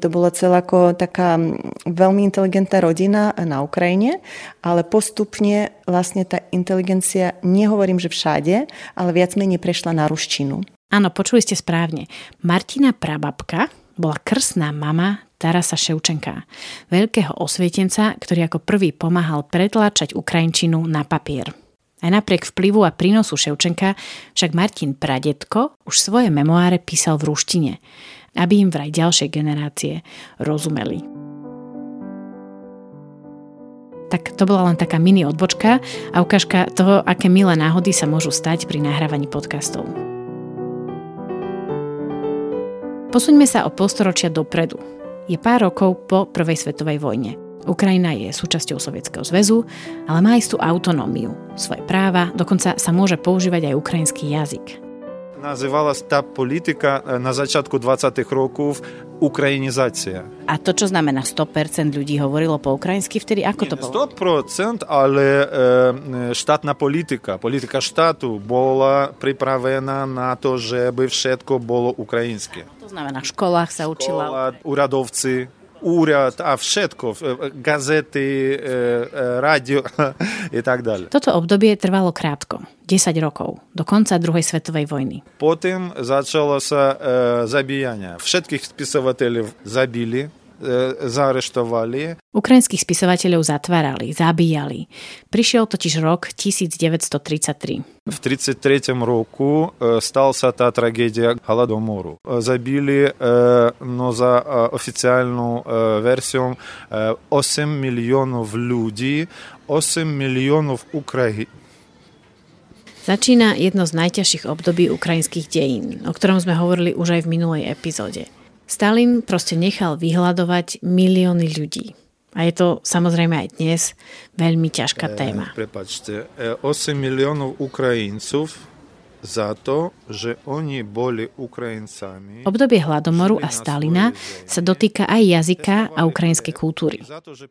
to bola celá ako taká veľmi inteligentná rodina na Ukrajine, ale postupne vlastne tá inteligencia, nehovorím, že všade, ale viac menej prešla ruštinu. Áno, počuli ste správne. Martina Prababka bola krsná mama Tarasa Ševčenka, veľkého osvietenca, ktorý ako prvý pomáhal pretláčať Ukrajinčinu na papier. Aj napriek vplyvu a prínosu Ševčenka však Martin Pradetko už svoje memoáre písal v ruštine, aby im vraj ďalšie generácie rozumeli. Tak to bola len taká mini odbočka a ukážka toho, aké milé náhody sa môžu stať pri nahrávaní podcastov. Posuňme sa o polstoročia dopredu. Je pár rokov po Prvej svetovej vojne. Ukrajina je súčasťou Sovietskeho zväzu, ale má istú autonómiu, svoje práva, dokonca sa môže používať aj ukrajinský jazyk. Nazywała ta polityka na začiatku 20. rokov ukrajinizácia. A to, čo znamená 100% ľudí hovorilo po ukrajinsky, vtedy ako Nie, to bolo? 100%, ale e, štátna politika, politika štátu bola pripravená na to, že by všetko bolo ukrajinské. To znamená, v školách sa Škola, učila... Úradovci, úrad a všetko, gazety, rádio [LAUGHS] i tak ďalej. Toto obdobie trvalo krátko, 10 rokov, do konca druhej svetovej vojny. Potom začalo sa zabíjanie. Všetkých spisovateľov zabili, zaareštovali. Ukrajinských spisovateľov zatvárali, zabíjali. Prišiel totiž rok 1933. В 33 roku стала та трагедія Голодомору. Забили no za oficjalną wersją 8 milionów ludzi, 8 milionów Ukrajin. Začína jedno z najťažších období ukrajinských dejín, o ktorom sme hovorili už aj v minulej epizóde. Stalin proste nechal vyhľadovať milióny ľudí. A je to samozrejme aj dnes veľmi ťažká téma. E, prepačte, 8 miliónov Ukrajincov za to, že oni boli Ukrajincami. Obdobie hladomoru a Stalina sa dotýka aj jazyka a ukrajinskej kultúry.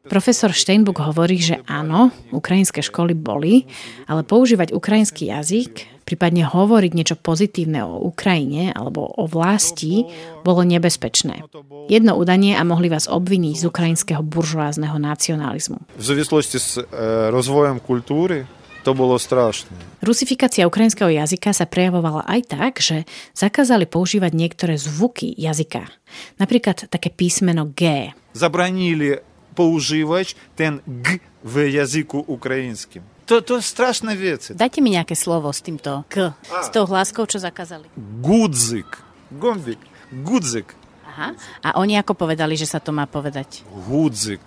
Profesor Steinbuch hovorí, že áno, ukrajinské školy boli, ale používať ukrajinský jazyk prípadne hovoriť niečo pozitívne o Ukrajine alebo o vlasti, bolo nebezpečné. Jedno udanie a mohli vás obviniť z ukrajinského buržoázneho nacionalizmu. V súvislosti s e, rozvojom kultúry to bolo strašné. Rusifikácia ukrajinského jazyka sa prejavovala aj tak, že zakázali používať niektoré zvuky jazyka. Napríklad také písmeno G. Zabranili používať ten G v jazyku ukrajinským. To, to strašné veci. Dajte mi nejaké slovo s týmto K, s tou hláskou, čo zakázali. Gudzik. Gombik. Gudzik. Aha. A oni ako povedali, že sa to má povedať? Gudzik.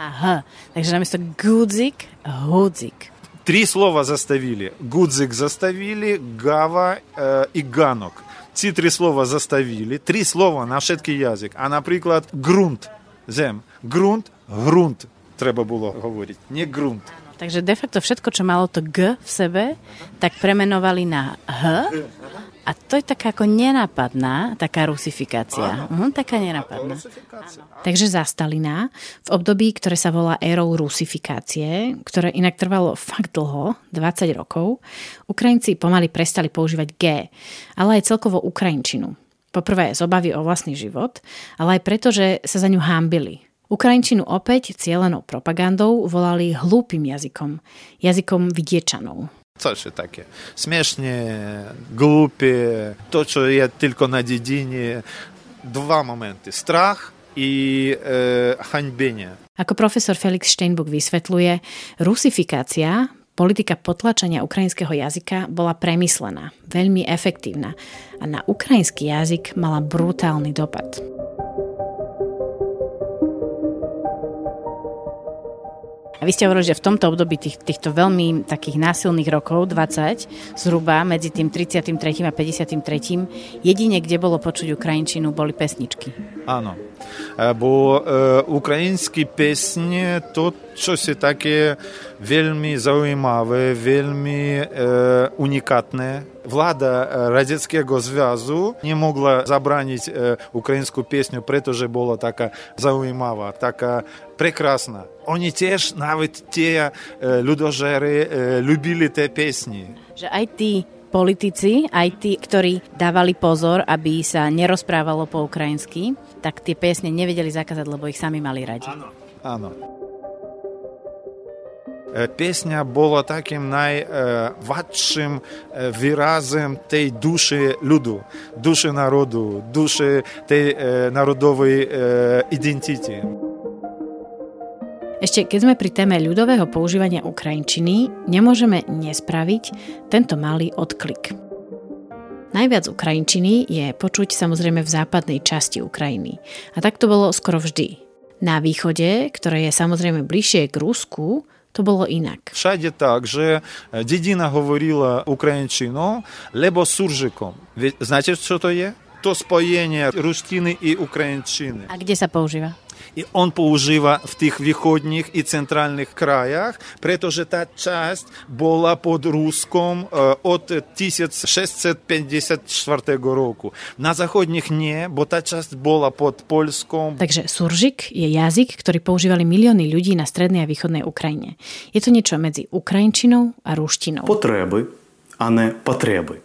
Aha. Takže namiesto gudzik, hudzik. Три слова заставили. Гудзик заставили, гава е, і ганок. Ці три слова заставили. Три слова на všetkий язик. А, наприклад, ґрунт. Зем. Ґрунт, ґрунт. Треба було говорити. Не ґрунт. Takže de facto všetko, čo malo to G v sebe, tak premenovali na H. A to je taká ako nenápadná, taká rusifikácia. Uh, taká nenápadná. Takže za Stalina, v období, ktoré sa volá érou rusifikácie, ktoré inak trvalo fakt dlho, 20 rokov, Ukrajinci pomaly prestali používať G, ale aj celkovo Ukrajinčinu. Poprvé z obavy o vlastný život, ale aj preto, že sa za ňu hámbili. Ukrajinčinu opäť cielenou propagandou volali hlúpým jazykom, jazykom vidiečanov. Це ж таке. Смішні, глупі, то, що є тільки на дідіні. Два моменти. Страх i e, haňbenia. Ako profesor Felix Steinbuch vysvetľuje, rusifikácia, politika potlačania ukrajinského jazyka bola premyslená, veľmi efektívna a na ukrajinský jazyk mala brutálny dopad. A vy ste hovorili, že v tomto období tých, týchto veľmi takých násilných rokov, 20, zhruba medzi tým 33. a 53. jedine, kde bolo počuť Ukrajinčinu, boli pesničky. Áno. Бо е, українські пісні то щось таке вельми займаве, вельми е, унікатне. Влада Радянського Зв'язу не могла забранити е, українську пісню, притоже була така займава, така прекрасна. Вони теж, навіть ті е, людожери, е, любили ті пісні. Že aj tí politici, aj tí, ktorí dávali pozor, aby sa nerozprávalo po ukrajinsky, tak tie piesne nevedeli zakázať, lebo ich sami mali radi. Áno. Áno. Пісня була таким найважчим виразом тієї душі люду, душі народу, душі тієї народової ідентity. Ešte keď sme pri téme ľudového používania ukrajinčiny, nemôžeme nespraviť tento malý odklik. Najviac ukrajinčiny je počuť samozrejme v západnej časti Ukrajiny. A tak to bolo skoro vždy. Na východe, ktoré je samozrejme bližšie k Rusku, to bolo inak. Všade tak, že dedina hovorila ukrajinčinu, lebo suržikom. Znáte, čo to je? To spojenie ruštiny i ukrajinčiny. A kde sa používa? І он поужива в тих východних і центральних краях, pretože та часть була під Руском от 1654 року. На заходних nie, bo tá časť bola pod Poľskom. Takže suržik je jazyk, ktorý používali milióny ľudí na strednej a východnej Ukrajine. Je to niečo medzi ukrajinčinou a ruštinou. Потреби, а не потреби.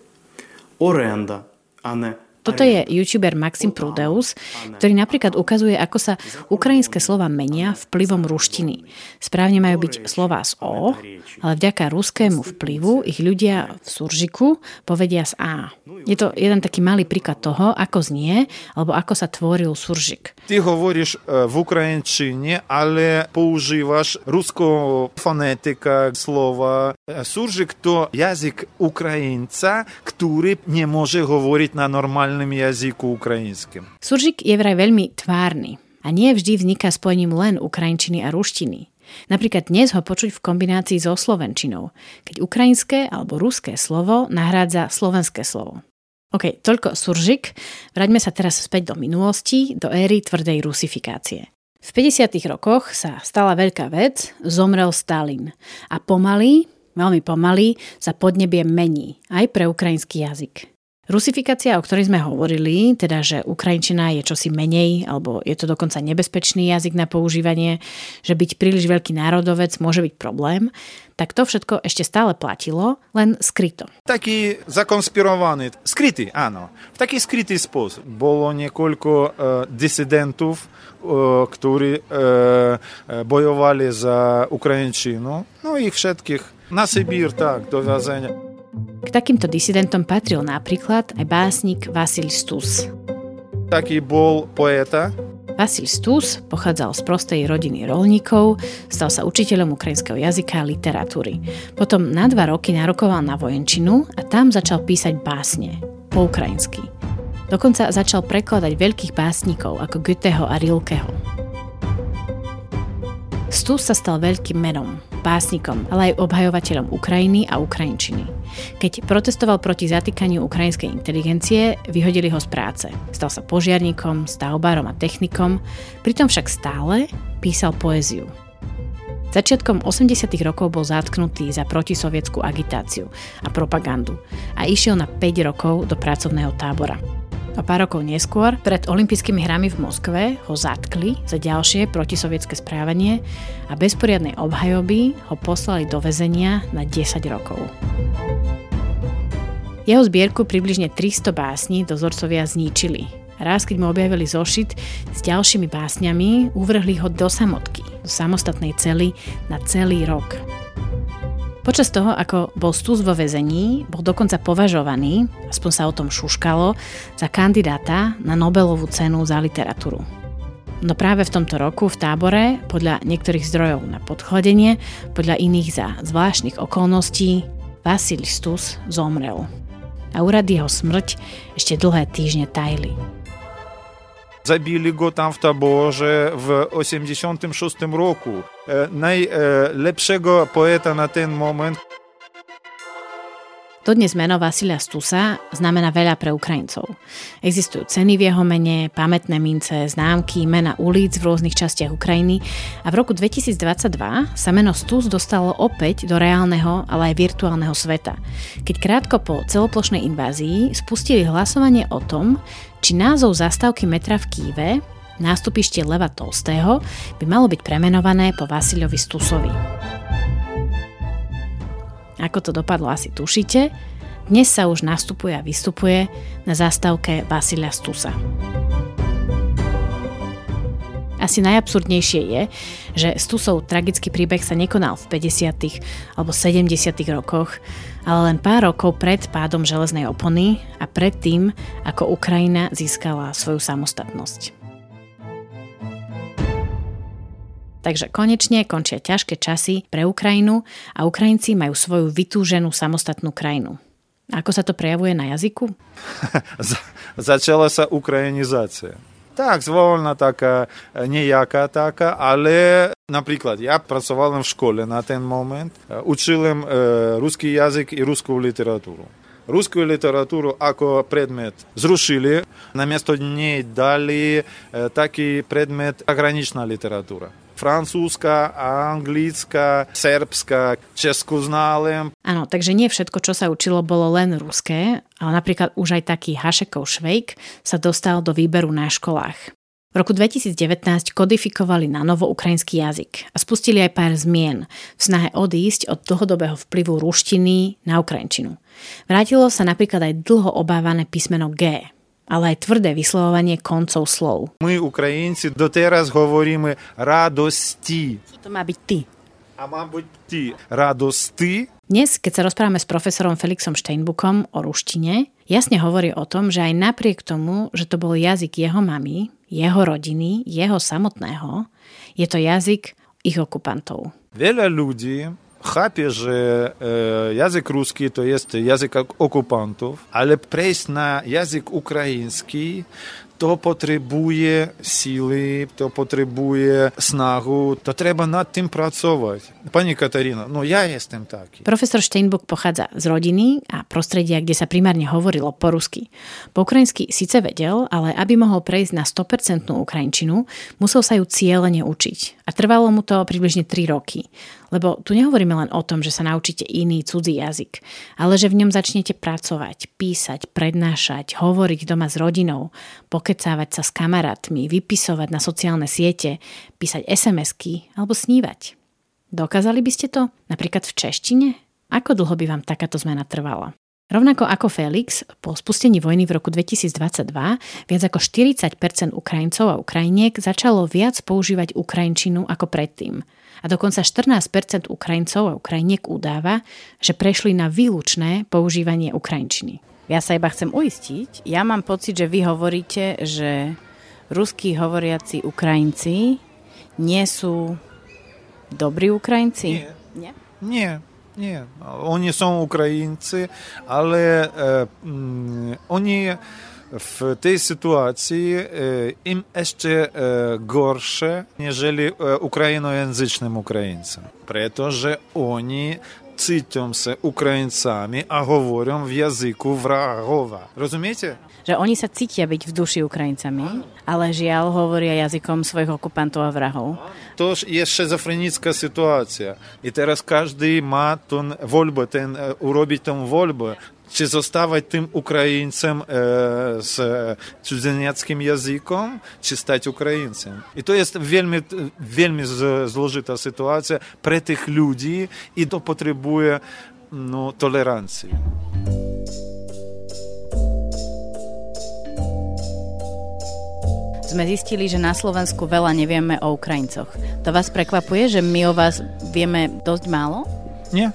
Оренда, а не toto je youtuber Maxim Prudeus, ktorý napríklad ukazuje, ako sa ukrajinské slova menia vplyvom ruštiny. Správne majú byť slova z O, ale vďaka ruskému vplyvu ich ľudia v suržiku povedia z A. Je to jeden taký malý príklad toho, ako znie, alebo ako sa tvoril suržik. Ty hovoríš v ukrajinčine, ale používaš ruského fonetika slova. Suržik to jazyk Ukrajinca, ktorý nemôže hovoriť na normálne normálnym jazyku ukrajinským. Suržik je vraj veľmi tvárny a nie vždy vzniká spojením len ukrajinčiny a ruštiny. Napríklad dnes ho počuť v kombinácii so slovenčinou, keď ukrajinské alebo ruské slovo nahrádza slovenské slovo. OK, toľko suržik. Vraťme sa teraz späť do minulosti, do éry tvrdej rusifikácie. V 50. rokoch sa stala veľká vec, zomrel Stalin a pomaly, veľmi pomaly, sa podnebie mení aj pre ukrajinský jazyk. Rusifikácia, o ktorej sme hovorili, teda že ukrajinčina je čosi menej, alebo je to dokonca nebezpečný jazyk na používanie, že byť príliš veľký národovec môže byť problém, tak to všetko ešte stále platilo, len skryto. Taký zakonspirovaný, skrytý, áno. V taký skrytý spôsob. Bolo niekoľko uh, disidentov, uh, ktorí uh, bojovali za Ukrajinčinu, no ich všetkých na Sibír, tak, do väzenia. K takýmto disidentom patril napríklad aj básnik Vasil Stus. Taký bol poeta. Vasil Stus pochádzal z prostej rodiny rolníkov, stal sa učiteľom ukrajinského jazyka a literatúry. Potom na dva roky narokoval na vojenčinu a tam začal písať básne, po ukrajinsky. Dokonca začal prekladať veľkých básnikov ako Goetheho a Rilkeho. Stus sa stal veľkým menom, básnikom, ale aj obhajovateľom Ukrajiny a Ukrajinčiny. Keď protestoval proti zatýkaniu ukrajinskej inteligencie, vyhodili ho z práce. Stal sa požiarníkom, stavbárom a technikom, pritom však stále písal poéziu. Začiatkom 80. rokov bol zatknutý za protisovietskú agitáciu a propagandu a išiel na 5 rokov do pracovného tábora. A pár rokov neskôr, pred olympijskými hrami v Moskve, ho zatkli za ďalšie protisovietské správanie a bez poriadnej obhajoby ho poslali do väzenia na 10 rokov. Jeho zbierku približne 300 básní dozorcovia zničili. Raz, keď mu objavili zošit s ďalšími básňami, uvrhli ho do samotky, do samostatnej cely na celý rok. Počas toho, ako bol Stus vo väzení, bol dokonca považovaný, aspoň sa o tom šuškalo, za kandidáta na Nobelovú cenu za literatúru. No práve v tomto roku v tábore, podľa niektorých zdrojov na podchladenie, podľa iných za zvláštnych okolností, Vasil Stus zomrel. A úrad jeho smrť ešte dlhé týždne tajili. Zabili go tam w taborze w 86 roku. E, najlepszego poeta na ten moment Dodnes meno Vasilia Stusa znamená veľa pre Ukrajincov. Existujú ceny v jeho mene, pamätné mince, známky, mena ulic v rôznych častiach Ukrajiny a v roku 2022 sa meno Stus dostalo opäť do reálneho, ale aj virtuálneho sveta. Keď krátko po celoplošnej invázii spustili hlasovanie o tom, či názov zastávky metra v Kýve, nástupište Leva Tolstého, by malo byť premenované po Vasilovi Stusovi. Ako to dopadlo asi tušite, dnes sa už nastupuje a vystupuje na zastávke Vasilia Stusa. Asi najabsurdnejšie je, že Stusov tragický príbeh sa nekonal v 50. alebo 70. rokoch, ale len pár rokov pred pádom železnej opony a pred tým, ako Ukrajina získala svoju samostatnosť. Takže konečne končia ťažké časy pre Ukrajinu a Ukrajinci majú svoju vytúženú samostatnú krajinu. Ako sa to prejavuje na jazyku? Začala sa ukrajinizácia. Так, звольна така, ніяка така, але, наприклад, я працював в школі на той момент, учили русский язик і русскую літературу. Русскую літературу ako предмет зрушили, на місто ней дали такий предмет огранична література francúzska, anglická, serbská, česku ználem. Áno, takže nie všetko, čo sa učilo, bolo len ruské, ale napríklad už aj taký Hašekov švejk sa dostal do výberu na školách. V roku 2019 kodifikovali na novo ukrajinský jazyk a spustili aj pár zmien v snahe odísť od dlhodobého vplyvu ruštiny na ukrajinčinu. Vrátilo sa napríklad aj dlho obávané písmeno G, ale aj tvrdé vyslovovanie koncov slov. My, Ukrajinci, doteraz hovoríme radosti. To má byť ty. A má byť ty. Radosti. Dnes, keď sa rozprávame s profesorom Felixom Steinbukom o ruštine, jasne hovorí o tom, že aj napriek tomu, že to bol jazyk jeho mamy, jeho rodiny, jeho samotného, je to jazyk ich okupantov. Veľa ľudí chápe, že e, jazyk ruský to je jazyk okupantov, ale prejsť na jazyk ukrajinský to potrzebuje siły, to potrzebuje snahu, to treba nad tym pracować. Pani Katarina, no ja jestem taki. Profesor Steinbuck pochádza z rodiny a prostredia, kde sa primárne hovorilo po rusky. Po ukrajinsky síce vedel, ale aby mohol prejsť na 100% ukrajinčinu, musel sa ju cieľene učiť. A trvalo mu to približne 3 roky. Lebo tu nehovoríme len o tom, že sa naučíte iný cudzí jazyk, ale že v ňom začnete pracovať, písať, prednášať, hovoriť doma s rodinou, pokecávať sa s kamarátmi, vypisovať na sociálne siete, písať SMS-ky alebo snívať. Dokázali by ste to napríklad v češtine? Ako dlho by vám takáto zmena trvala? Rovnako ako Felix, po spustení vojny v roku 2022 viac ako 40% Ukrajincov a Ukrajiniek začalo viac používať Ukrajinčinu ako predtým – a dokonca 14 Ukrajincov a Ukrajiniek udáva, že prešli na výlučné používanie Ukrajinčiny. Ja sa iba chcem uistiť. Ja mám pocit, že vy hovoríte, že ruskí hovoriaci Ukrajinci nie sú dobrí Ukrajinci? Nie. Nie. Nie, oni są Ukraińcy, ale e, mm, oni W tej sytuacji e, im jeszcze e, gorsze, niżeli e, ukrainojęzycznym Ukraińcom, preto że oni citią się Ukraińcami, a mówią w języku wrogowa. Rozumiecie? Że oni sa cítia byť v duši Ukrajincami, ale žiaľ hovoria jazykom svojich okupantov a vrahov. To jest schizofrenická sytuacja. I teraz każdy ma ten wolbę, ten, urobić tą wolbę czy zostawać tym Ukraińcem e, z cudzoziemskim językiem, czy stać Ukraińcem. I to jest wielmi, wielmi złożyta sytuacja pre tych ludzi i to potrzebuje no, tolerancji. Sme zistili, že na Slovensku veľa nevieme o Ukrajincoch. To vás prekvapuje, že my o vás vieme dosť málo? Nie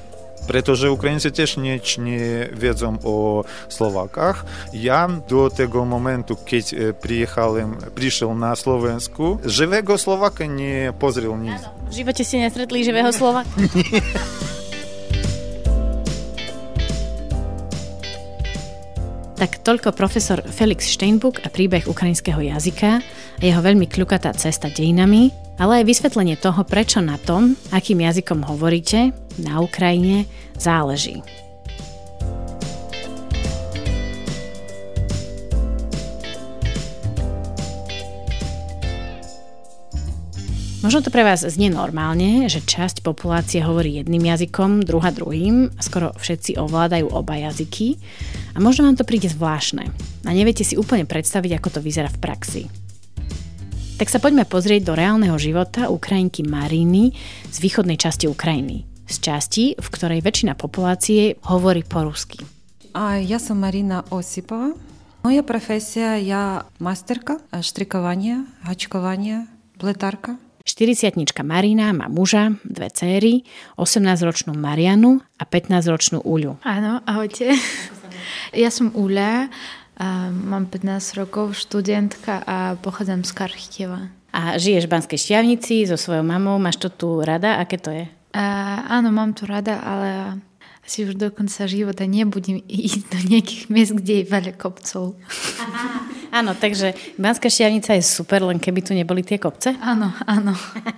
pretože Ukrajinci też nie, nie wiedzą o Slovákach. Ja do tego momentu, kiedy e, przyjechałem, przyszedł na Slovensku żywego Słowaka nie pozrel nic. W živote ste nestretli živého Slovaka? [LAUGHS] Tak toľko profesor Felix Steinbuck a príbeh ukrajinského jazyka a jeho veľmi kľukatá cesta dejinami, ale aj vysvetlenie toho, prečo na tom, akým jazykom hovoríte, na Ukrajine záleží. Možno to pre vás znie normálne, že časť populácie hovorí jedným jazykom, druhá druhým a skoro všetci ovládajú oba jazyky a možno vám to príde zvláštne a neviete si úplne predstaviť, ako to vyzerá v praxi. Tak sa poďme pozrieť do reálneho života Ukrajinky Mariny z východnej časti Ukrajiny. Z časti, v ktorej väčšina populácie hovorí po rusky. A ja som Marina Osipova. Moja profesia je masterka štrikovania, hačkovania, pletárka. 40 Marina má muža, dve céry, 18-ročnú Marianu a 15-ročnú Uľu. Áno, ahojte. Ja som Uľa, mám 15 rokov, študentka a pochádzam z Karchtieva. A žiješ v Banskej Štiavnici so svojou mamou, máš to tu rada? Aké to je? A, áno, mám to rada, ale asi už do konca života nebudem ísť do nejakých miest, kde je veľa kopcov. [LAUGHS] Áno, takže Banská Štiavnica je super, len keby tu neboli tie kopce. Áno, áno.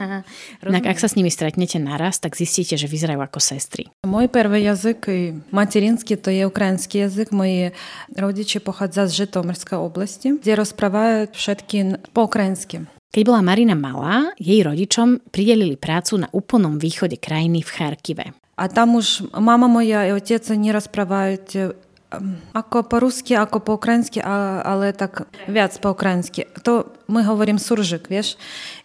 [LAUGHS] Inak ak sa s nimi stretnete naraz, tak zistíte, že vyzerajú ako sestry. Môj prvý jazyk, materinský, to je ukrajinský jazyk. Moji rodiče pochádza z Žitomírskej oblasti, kde rozprávajú všetky po ukrajinsky. Keď bola Marina malá, jej rodičom pridelili prácu na úplnom východe krajiny v Charkive. А там уж мама моя і отець не розправляють Ако по-русски, ако по-українськи, але так вяц по-українськи, то ми говоримо суржик, віж?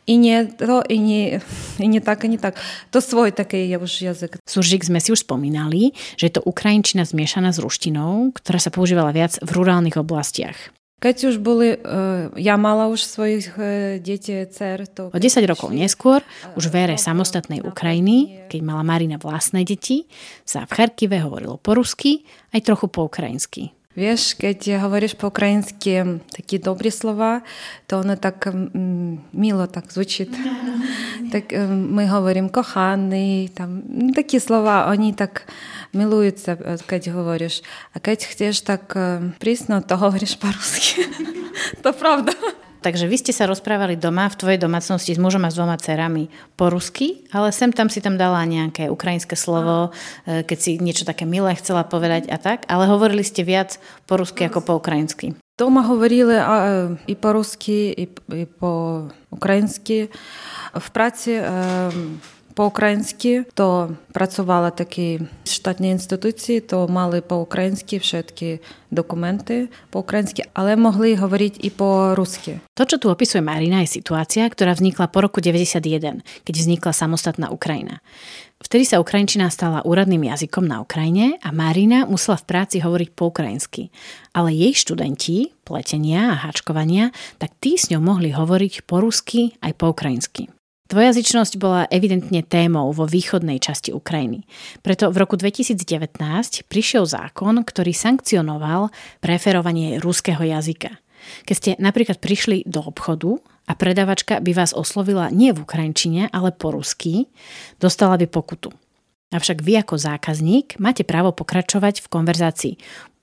І не то, і не, і не так, і не так. To svoj taký je už jazyk. Suržik sme si už spomínali, že je to ukrajinčina zmiešaná s ruštinou, ktorá sa používala viac v rurálnych oblastiach. Keď už boli, ja mala už svojich detí, dcer. To o 10 rokov neskôr, už v ére samostatnej Ukrajiny, keď mala Marina vlastné deti, sa v Charkive hovorilo po rusky, aj trochu po ukrajinsky. Vieš, keď hovoríš po ukrajinsky také dobré slova, to ono tak mm, milo tak звучит. [LAUGHS] tak my hovorím kochaný, tam také slova, oni tak milujúca, keď hovoríš. A keď chceš tak prísno, to hovoríš po rusky. to pravda. Takže vy ste sa rozprávali doma v tvojej domácnosti s mužom a s dvoma cerami po rusky, ale sem tam si tam dala nejaké ukrajinské slovo, e, keď si niečo také milé chcela povedať a tak, ale hovorili ste viac po rusky ako po ukrajinsky. Дома говорили а, і по-русски, і, і по-українськи. В праці по-українськи, то працювали такі штатні інституції, то мали по-українськи všetky dokumenty po ukrajinsky, ale mohli hovoriť i po rusky. To, čo tu opisuje Marina, je situácia, ktorá vznikla po roku 91, keď vznikla samostatná Ukrajina. Vtedy sa ukrajinčina stala úradným jazykom na Ukrajine a Marina musela v práci hovoriť po ukrajinsky. Ale jej študenti, pletenia a háčkovania, tak tí s ňou mohli hovoriť po rusky aj po ukrajinsky. Dvojazyčnosť bola evidentne témou vo východnej časti Ukrajiny. Preto v roku 2019 prišiel zákon, ktorý sankcionoval preferovanie ruského jazyka. Keď ste napríklad prišli do obchodu a predavačka by vás oslovila nie v ukrajinčine, ale po rusky, dostala by pokutu. Avšak vy ako zákazník máte právo pokračovať v konverzácii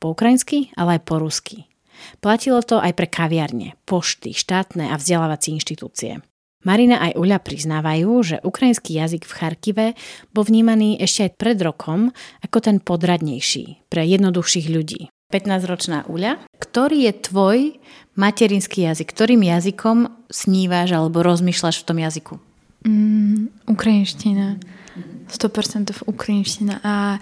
po ukrajinsky, ale aj po rusky. Platilo to aj pre kaviarne, pošty, štátne a vzdelávacie inštitúcie. Marina aj Uľa priznávajú, že ukrajinský jazyk v Charkive bol vnímaný ešte aj pred rokom ako ten podradnejší pre jednoduchších ľudí. 15-ročná Uľa, ktorý je tvoj materinský jazyk? Ktorým jazykom snívaš alebo rozmýšľaš v tom jazyku? Mm, ukrajinština. 100% ukrajinština. A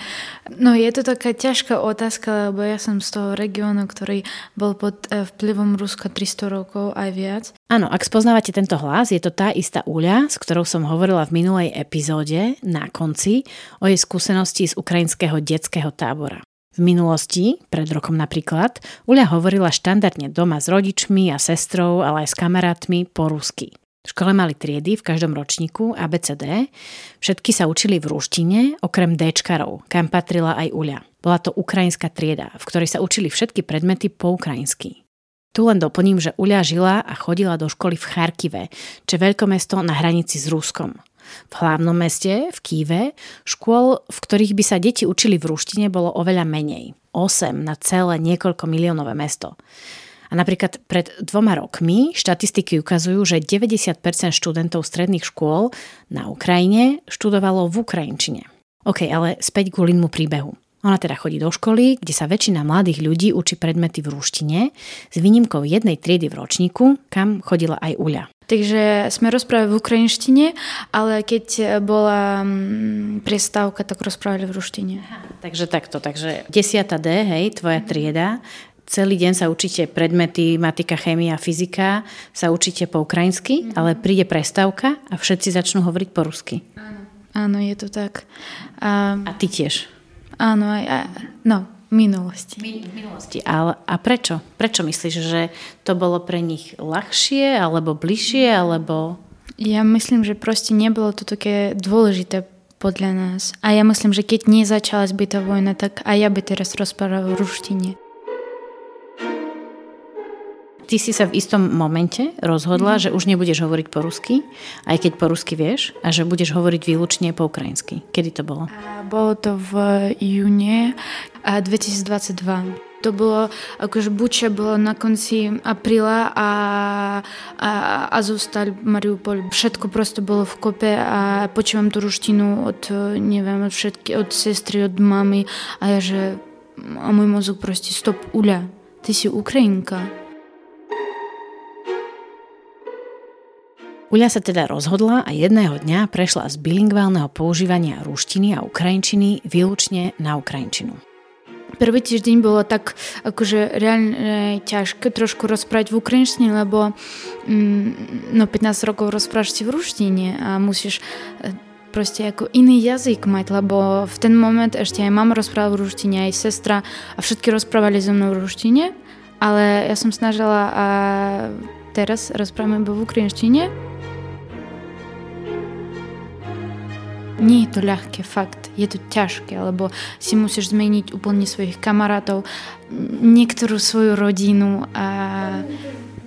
no je to taká ťažká otázka, lebo ja som z toho regiónu, ktorý bol pod e, vplyvom Ruska 300 rokov aj viac. Áno, ak spoznávate tento hlas, je to tá istá Uľa, s ktorou som hovorila v minulej epizóde na konci o jej skúsenosti z ukrajinského detského tábora. V minulosti, pred rokom napríklad, Uľa hovorila štandardne doma s rodičmi a sestrou, ale aj s kamarátmi po rusky. V škole mali triedy v každom ročníku ABCD. Všetky sa učili v ruštine, okrem Dčkarov, kam patrila aj Uľa. Bola to ukrajinská trieda, v ktorej sa učili všetky predmety po ukrajinsky. Tu len doplním, že Uľa žila a chodila do školy v Charkive, čo je veľkomesto na hranici s Ruskom. V hlavnom meste, v Kýve, škôl, v ktorých by sa deti učili v ruštine, bolo oveľa menej. 8 na celé niekoľko miliónové mesto. A napríklad pred dvoma rokmi štatistiky ukazujú, že 90% študentov stredných škôl na Ukrajine študovalo v Ukrajinčine. OK, ale späť k Ulinmu príbehu. Ona teda chodí do školy, kde sa väčšina mladých ľudí učí predmety v ruštine, s výnimkou jednej triedy v ročníku, kam chodila aj Uľa. Takže sme rozprávali v ukrajinštine, ale keď bola mm, prestávka, tak rozprávali v ruštine. Takže takto, takže 10. D, hej, tvoja trieda, celý deň sa učíte predmety matika, chémia, fyzika, sa učíte po ukrajinsky, mm-hmm. ale príde prestávka a všetci začnú hovoriť po rusky. Áno, áno je to tak. A, a ty tiež? Áno, aj, aj no, minulosti. V minulosti. A, a prečo? Prečo myslíš, že to bolo pre nich ľahšie, alebo bližšie, alebo... Ja myslím, že proste nebolo to také dôležité podľa nás. A ja myslím, že keď nezačala by tá vojna, tak aj ja by teraz rozprával v ruštine ty si sa v istom momente rozhodla, mm. že už nebudeš hovoriť po rusky, aj keď po rusky vieš, a že budeš hovoriť výlučne po ukrajinsky. Kedy to bolo? Bolo to v júne 2022. To bolo, akože Buča bolo na konci apríla a, a Azovstal, Mariupol, všetko prosto bolo v kope a počúvam tú ruštinu od, neviem, od všetky, od sestry, od mamy a ja, že a môj mozog proste stop, Uľa, ty si Ukrajinka. Uľa sa teda rozhodla a jedného dňa prešla z bilingválneho používania ruštiny a ukrajinčiny výlučne na ukrajinčinu. Prvý týždeň bolo tak akože reálne ťažké trošku rozprávať v ukrajinčine, lebo mm, no 15 rokov rozprávaš si v ruštine a musíš e, proste ako iný jazyk mať, lebo v ten moment ešte aj mama rozprávala v ruštine, aj sestra a všetky rozprávali so mnou v ruštine, ale ja som snažila a teraz rozprávame v ukrajinčine Nie je to ľahké, fakt. Je to ťažké, lebo si musíš zmeniť úplne svojich kamarátov, niektorú svoju rodinu a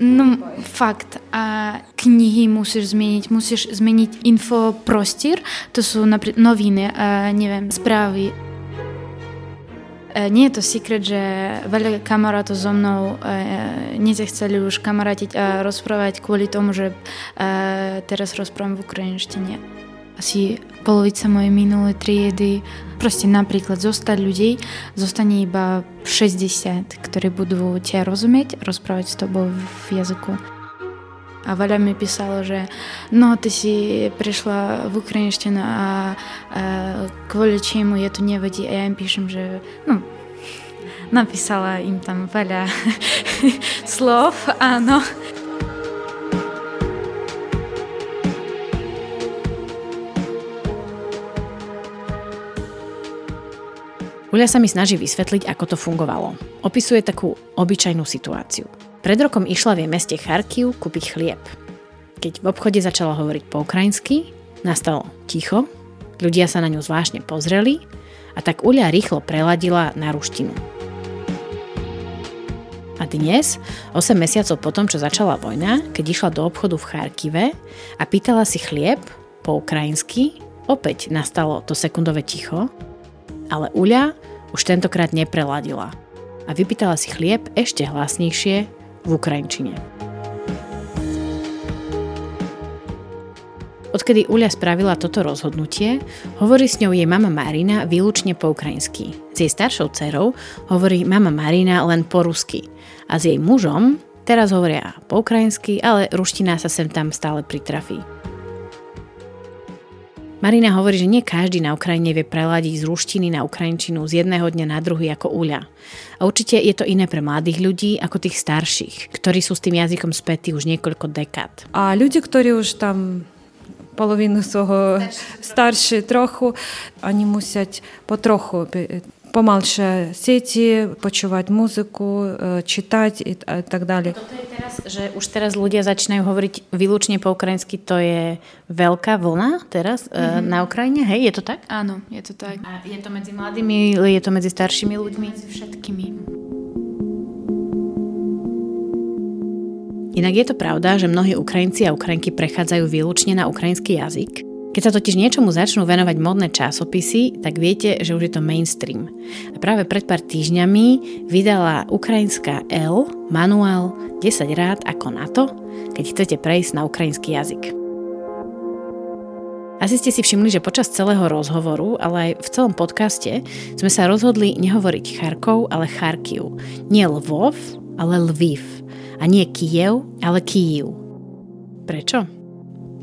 No fakt. A knihy musíš zmeniť, musíš zmeniť infoprostír, to sú napríklad noviny, a neviem, správy. Nie je to secret, že veľa kamarátov so mnou nechceli už kamarátiť a rozprávať kvôli tomu, že teraz rozprávam v ukrajinštine. Asi polovica mojej minulej triedy, proste napríklad zostať ľudí, zostane iba 60, ktorí budú ťa rozumieť, rozprávať s tobou v jazyku. A veľa mi písalo, že no, ty si prišla v ukrajinštinu a, a kvôli čemu je to nevadí. A ja im píšem, že no, napísala im tam veľa [LAUGHS] slov, áno. Uľa sa mi snaží vysvetliť, ako to fungovalo. Opisuje takú obyčajnú situáciu. Pred rokom išla v jej meste Charkiv kúpiť chlieb. Keď v obchode začala hovoriť po ukrajinsky, nastalo ticho, ľudia sa na ňu zvláštne pozreli a tak Uľa rýchlo preladila na ruštinu. A dnes, 8 mesiacov potom, čo začala vojna, keď išla do obchodu v Charkive a pýtala si chlieb po ukrajinsky, opäť nastalo to sekundové ticho ale Uľa už tentokrát nepreladila a vypýtala si chlieb ešte hlasnejšie v Ukrajinčine. Odkedy Uľa spravila toto rozhodnutie, hovorí s ňou jej mama Marina výlučne po ukrajinsky. S jej staršou dcerou hovorí mama Marina len po rusky. A s jej mužom teraz hovoria po ukrajinsky, ale ruština sa sem tam stále pritrafí. Marina hovorí, že nie každý na Ukrajine vie preladiť z ruštiny na ukrajinčinu z jedného dňa na druhý ako uľa. A určite je to iné pre mladých ľudí ako tých starších, ktorí sú s tým jazykom spätí už niekoľko dekád. A ľudia, ktorí už tam половину свого старші трохи, вони мусять потроху pomalšie sieti, počúvať muziku, čítať a tak ďalej. Toto je teraz, že už teraz ľudia začínajú hovoriť výlučne po ukrajinsky, to je veľká vlna teraz mm-hmm. na Ukrajine, hej, je to tak? Áno, je to tak. A je to medzi mladými, je to medzi staršími ľuďmi? Medzi všetkými. Inak je to pravda, že mnohí Ukrajinci a Ukrajinky prechádzajú výlučne na ukrajinský jazyk, keď sa totiž niečomu začnú venovať modné časopisy, tak viete, že už je to mainstream. A práve pred pár týždňami vydala ukrajinská L manuál 10 rád ako na to, keď chcete prejsť na ukrajinský jazyk. Asi ste si všimli, že počas celého rozhovoru, ale aj v celom podcaste sme sa rozhodli nehovoriť Charkov, ale Charkiv. Nie Lvov, ale Lviv. A nie Kiev, ale Kijiv. Prečo?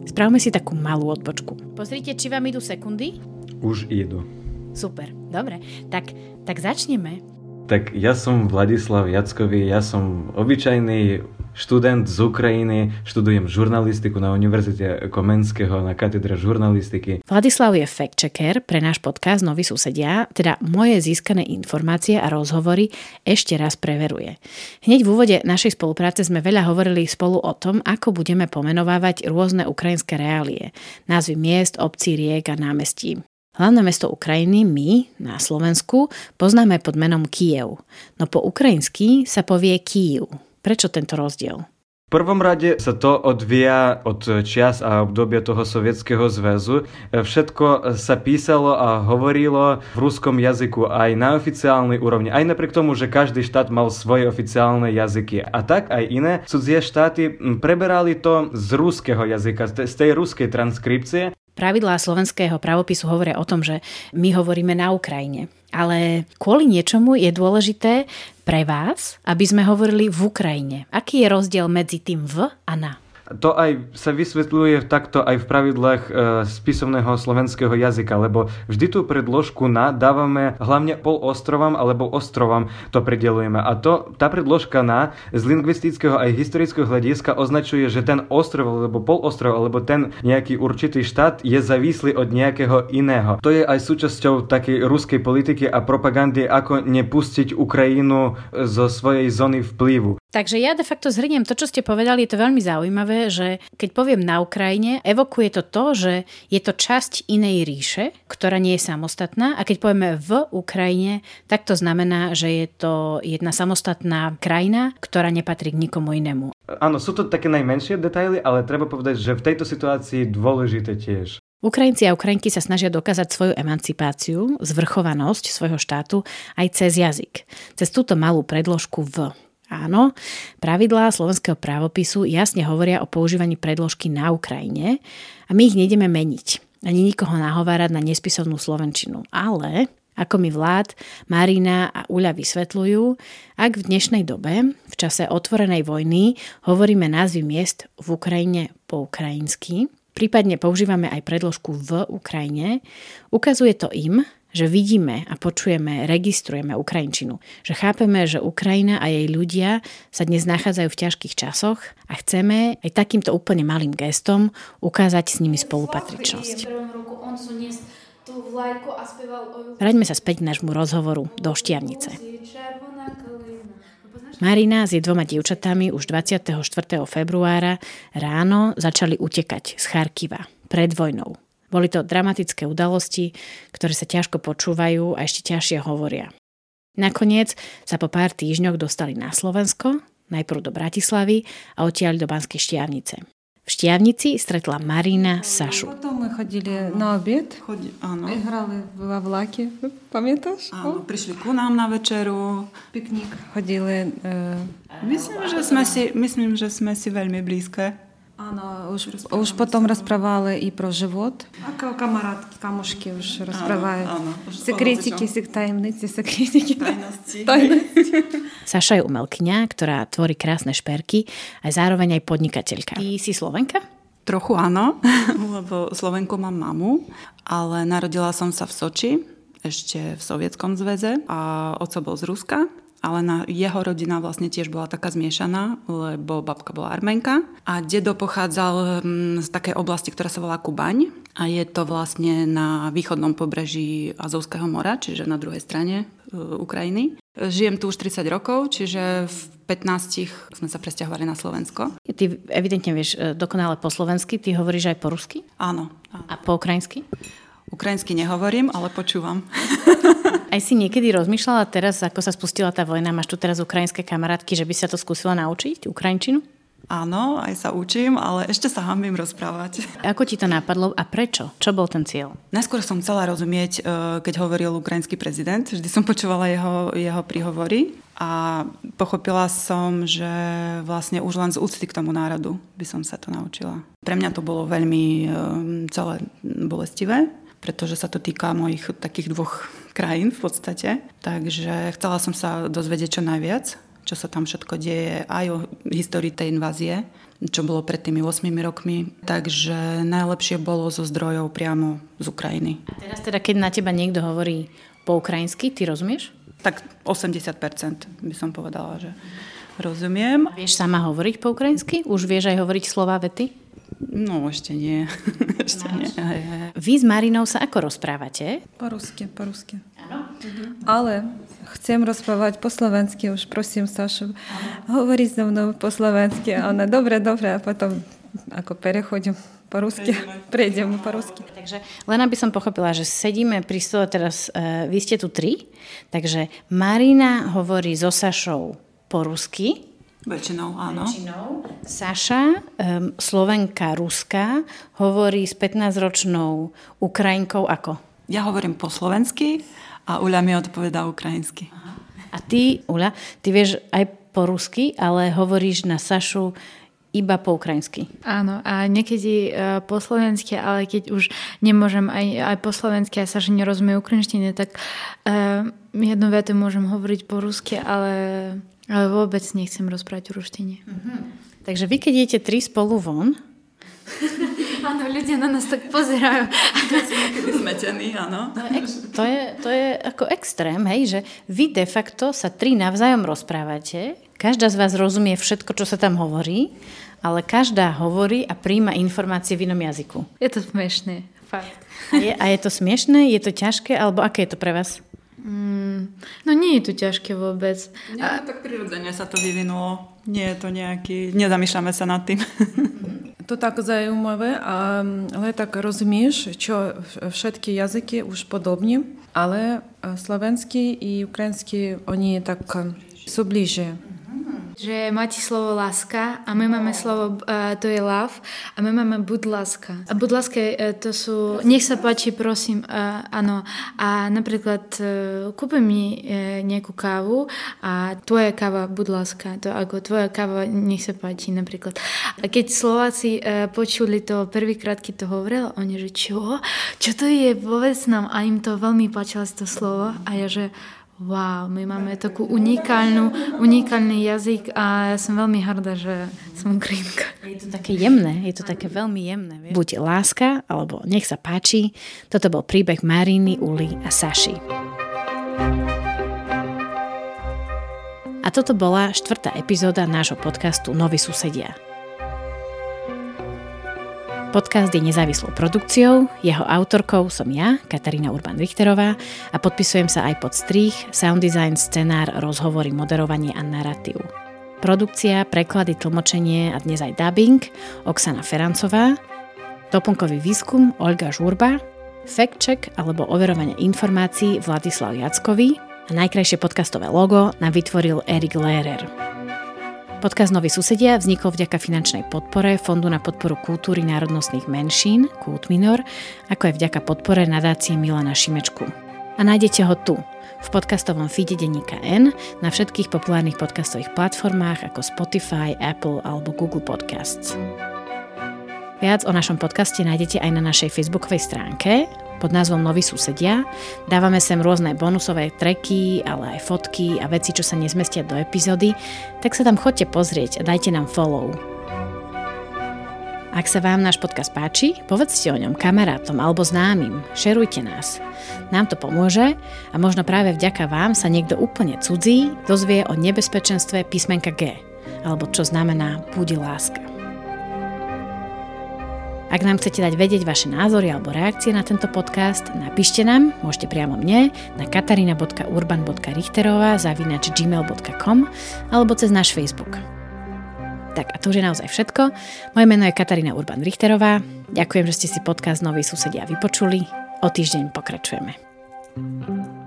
Spravme si takú malú odbočku. Pozrite, či vám idú sekundy? Už idú. Super, dobre. Tak, tak začneme. Tak ja som Vladislav Jackovi, ja som obyčajný študent z Ukrajiny, študujem žurnalistiku na Univerzite Komenského na katedre žurnalistiky. Vladislav je fact-checker pre náš podcast Noví susedia, teda moje získané informácie a rozhovory ešte raz preveruje. Hneď v úvode našej spolupráce sme veľa hovorili spolu o tom, ako budeme pomenovávať rôzne ukrajinské reálie, názvy miest, obcí, riek a námestí. Hlavné mesto Ukrajiny my na Slovensku poznáme pod menom Kiev, no po ukrajinsky sa povie Kyiv. Prečo tento rozdiel? V prvom rade sa to odvíja od čias a obdobia toho Sovietskeho zväzu. Všetko sa písalo a hovorilo v ruskom jazyku aj na oficiálnej úrovni, aj napriek tomu, že každý štát mal svoje oficiálne jazyky. A tak aj iné cudzie štáty preberali to z ruského jazyka, z tej ruskej transkripcie Pravidlá slovenského pravopisu hovoria o tom, že my hovoríme na Ukrajine. Ale kvôli niečomu je dôležité pre vás, aby sme hovorili v Ukrajine. Aký je rozdiel medzi tým v a na? To aj sa vysvetľuje takto aj v pravidlách e, spisovného slovenského jazyka, lebo vždy tú predložku na dávame hlavne polostrovám alebo ostrovam to predelujeme. A to, tá predložka na z lingvistického aj historického hľadiska označuje, že ten ostrov alebo polostrov alebo ten nejaký určitý štát je závislý od nejakého iného. To je aj súčasťou takej ruskej politiky a propagandy, ako nepustiť Ukrajinu zo svojej zóny vplyvu. Takže ja de facto zhrniem to, čo ste povedali, je to veľmi zaujímavé, že keď poviem na Ukrajine, evokuje to to, že je to časť inej ríše, ktorá nie je samostatná a keď povieme v Ukrajine, tak to znamená, že je to jedna samostatná krajina, ktorá nepatrí k nikomu inému. Áno, sú to také najmenšie detaily, ale treba povedať, že v tejto situácii dôležité tiež. Ukrajinci a Ukrajinky sa snažia dokázať svoju emancipáciu, zvrchovanosť svojho štátu aj cez jazyk. Cez túto malú predložku v. Áno, pravidlá slovenského právopisu jasne hovoria o používaní predložky na Ukrajine a my ich nejdeme meniť ani nikoho nahovárať na nespisovnú slovenčinu. Ale ako mi vlád, Marina a Uľa vysvetľujú, ak v dnešnej dobe, v čase otvorenej vojny, hovoríme názvy miest v Ukrajine po ukrajinsky, prípadne používame aj predložku v Ukrajine, ukazuje to im, že vidíme a počujeme, registrujeme Ukrajinčinu, že chápeme, že Ukrajina a jej ľudia sa dnes nachádzajú v ťažkých časoch a chceme aj takýmto úplne malým gestom ukázať s nimi spolupatričnosť. Vráťme sa späť k nášmu rozhovoru do Štiavnice. Marina s jej dvoma dievčatami už 24. februára ráno začali utekať z Charkiva pred vojnou. Boli to dramatické udalosti, ktoré sa ťažko počúvajú a ešte ťažšie hovoria. Nakoniec sa po pár týždňoch dostali na Slovensko, najprv do Bratislavy a odtiaľ do Banskej Štiavnice. V Štiavnici stretla Marina Sašu. Potom my chodili na obed, Chodí, áno. hrali vo vlake, pamätáš? Áno, prišli ku nám na večeru. Piknik. Chodili... Uh, Myslím, že sme si, myslím, že sme si veľmi blízke. Áno, už, už potom rozprávali i pro život. Ako kamarátky, kamošky už rozprávajú. áno, už o Sekretики, hocičom. sek tajemnice, sekretiki. Tajnosti. [LAUGHS] Saša je umelkyňa, ktorá tvorí krásne šperky a zároveň aj podnikateľka. Ty si Slovenka? Trochu áno, [LAUGHS] lebo Slovenku mám mamu, ale narodila som sa v Soči, ešte v Sovietskom zväze a oco bol z Ruska, ale na jeho rodina vlastne tiež bola taká zmiešaná, lebo babka bola arménka a dedo pochádzal mm, z takej oblasti, ktorá sa volá Kubaň a je to vlastne na východnom pobreží Azovského mora, čiže na druhej strane e, Ukrajiny. Žijem tu už 30 rokov, čiže v 15 sme sa presťahovali na Slovensko. Ty evidentne vieš e, dokonale po slovensky, ty hovoríš aj po rusky? Áno. A po ukrajinsky? Ukrajinsky nehovorím, ale počúvam. [LAUGHS] Aj si niekedy rozmýšľala teraz, ako sa spustila tá vojna, máš tu teraz ukrajinské kamarátky, že by sa to skúsila naučiť, ukrajinčinu? Áno, aj sa učím, ale ešte sa hambím rozprávať. Ako ti to napadlo a prečo? Čo bol ten cieľ? Najskôr som chcela rozumieť, e, keď hovoril ukrajinský prezident. Vždy som počúvala jeho, jeho príhovory a pochopila som, že vlastne už len z úcty k tomu národu by som sa to naučila. Pre mňa to bolo veľmi e, celé bolestivé, pretože sa to týka mojich takých dvoch krajín v podstate. Takže chcela som sa dozvedieť čo najviac, čo sa tam všetko deje, aj o histórii tej invázie, čo bolo pred tými 8 rokmi. Takže najlepšie bolo zo zdrojov priamo z Ukrajiny. A teraz teda, keď na teba niekto hovorí po ukrajinsky, ty rozumieš? Tak 80% by som povedala, že rozumiem. Vieš sama hovoriť po ukrajinsky? Už vieš aj hovoriť slova vety? No, ešte nie. [LAUGHS] ešte nie. Hej, hej. Vy s Marinou sa ako rozprávate? Po rusky, po rusky. Áno. Ale chcem rozprávať po slovensky, už prosím Sašu, hovorí so mnou po slovensky. A ona, dobre, dobre, a potom ako prechodím po rusky, prejdeme [LAUGHS] po rusky. Takže len aby som pochopila, že sedíme pri stole teraz, uh, vy ste tu tri, takže Marina hovorí so Sašou po rusky, Väčšinou, áno. Väčšinou. Saša, um, Slovenka Ruska, hovorí s 15-ročnou Ukrajinkou ako? Ja hovorím po slovensky a Uľa mi odpovedá ukrajinsky. A ty, Uľa, ty vieš aj po rusky, ale hovoríš na Sašu iba po ukrajinsky. Áno, a niekedy uh, po slovensky, ale keď už nemôžem aj, aj po slovensky a sa že nerozumie ukrajinštine, tak uh, jednu vetu môžem hovoriť po rusky, ale, ale vôbec nechcem rozprávať v ruštine. Takže vy, keď idete tri spolu von, [LAUGHS] Áno, ľudia na nás tak pozerajú. Smetení, áno. to je, to je ako extrém, hej, že vy de facto sa tri navzájom rozprávate, každá z vás rozumie všetko, čo sa tam hovorí, ale každá hovorí a príjma informácie v inom jazyku. Je to smiešné, fakt. A je, a je to smiešné? Je to ťažké? Alebo aké je to pre vás? Mm, no nie je to ťažké vôbec. Nie, tak prirodzene sa to vyvinulo. Nie je to nejaký... Nezamýšľame sa nad tým. [LAUGHS] To tak zaujímavé, a, ale tak rozumieš, čo všetky jazyky už podobні, ale slovenský i ukrajinský, oni tak sú bližšie. Že máte slovo láska a my máme slovo, uh, to je love a my máme buď láska. A buď láska uh, to sú, nech sa páči, prosím, uh, áno. A napríklad uh, kúpim mi uh, nejakú kávu a tvoja káva, buď láska. To ako tvoja káva, nech sa páči, napríklad. A keď Slováci uh, počuli to prvýkrát, keď to hovoril, oni že čo? Čo to je? Povedz nám. A im to veľmi páčilo to slovo a ja že wow, my máme takú unikálnu, unikálny jazyk a ja som veľmi hrdá, že som Ukrajinka. Je to také jemné, je to také veľmi jemné. Vieš? Buď láska, alebo nech sa páči. Toto bol príbeh Mariny, Uli a Saši. A toto bola štvrtá epizóda nášho podcastu Noví susedia. Podcast je nezávislou produkciou, jeho autorkou som ja, Katarína Urban-Richterová a podpisujem sa aj pod strých, sound design, scenár, rozhovory, moderovanie a narratív. Produkcia, preklady, tlmočenie a dnes aj dubbing Oksana Ferancová, doplnkový výskum Olga Žurba, fact check alebo overovanie informácií Vladislav Jackovi a najkrajšie podcastové logo nám vytvoril Erik Lehrer. Podcast Noví susedia vznikol vďaka finančnej podpore Fondu na podporu kultúry národnostných menšín, Kult Minor, ako aj vďaka podpore nadácie Milana Šimečku. A nájdete ho tu, v podcastovom feede denníka N, na všetkých populárnych podcastových platformách ako Spotify, Apple alebo Google Podcasts. Viac o našom podcaste nájdete aj na našej facebookovej stránke pod názvom Noví susedia. Dávame sem rôzne bonusové treky, ale aj fotky a veci, čo sa nezmestia do epizódy, tak sa tam chodte pozrieť a dajte nám follow. Ak sa vám náš podcast páči, povedzte o ňom kamarátom alebo známym, šerujte nás. Nám to pomôže a možno práve vďaka vám sa niekto úplne cudzí dozvie o nebezpečenstve písmenka G, alebo čo znamená púdi láska. Ak nám chcete dať vedieť vaše názory alebo reakcie na tento podcast, napíšte nám, môžete priamo mne, na katarina.urban.richterová zavinač gmail.com alebo cez náš Facebook. Tak a to už je naozaj všetko. Moje meno je Katarína Urban-Richterová. Ďakujem, že ste si podcast Noví susedia vypočuli. O týždeň pokračujeme. thank you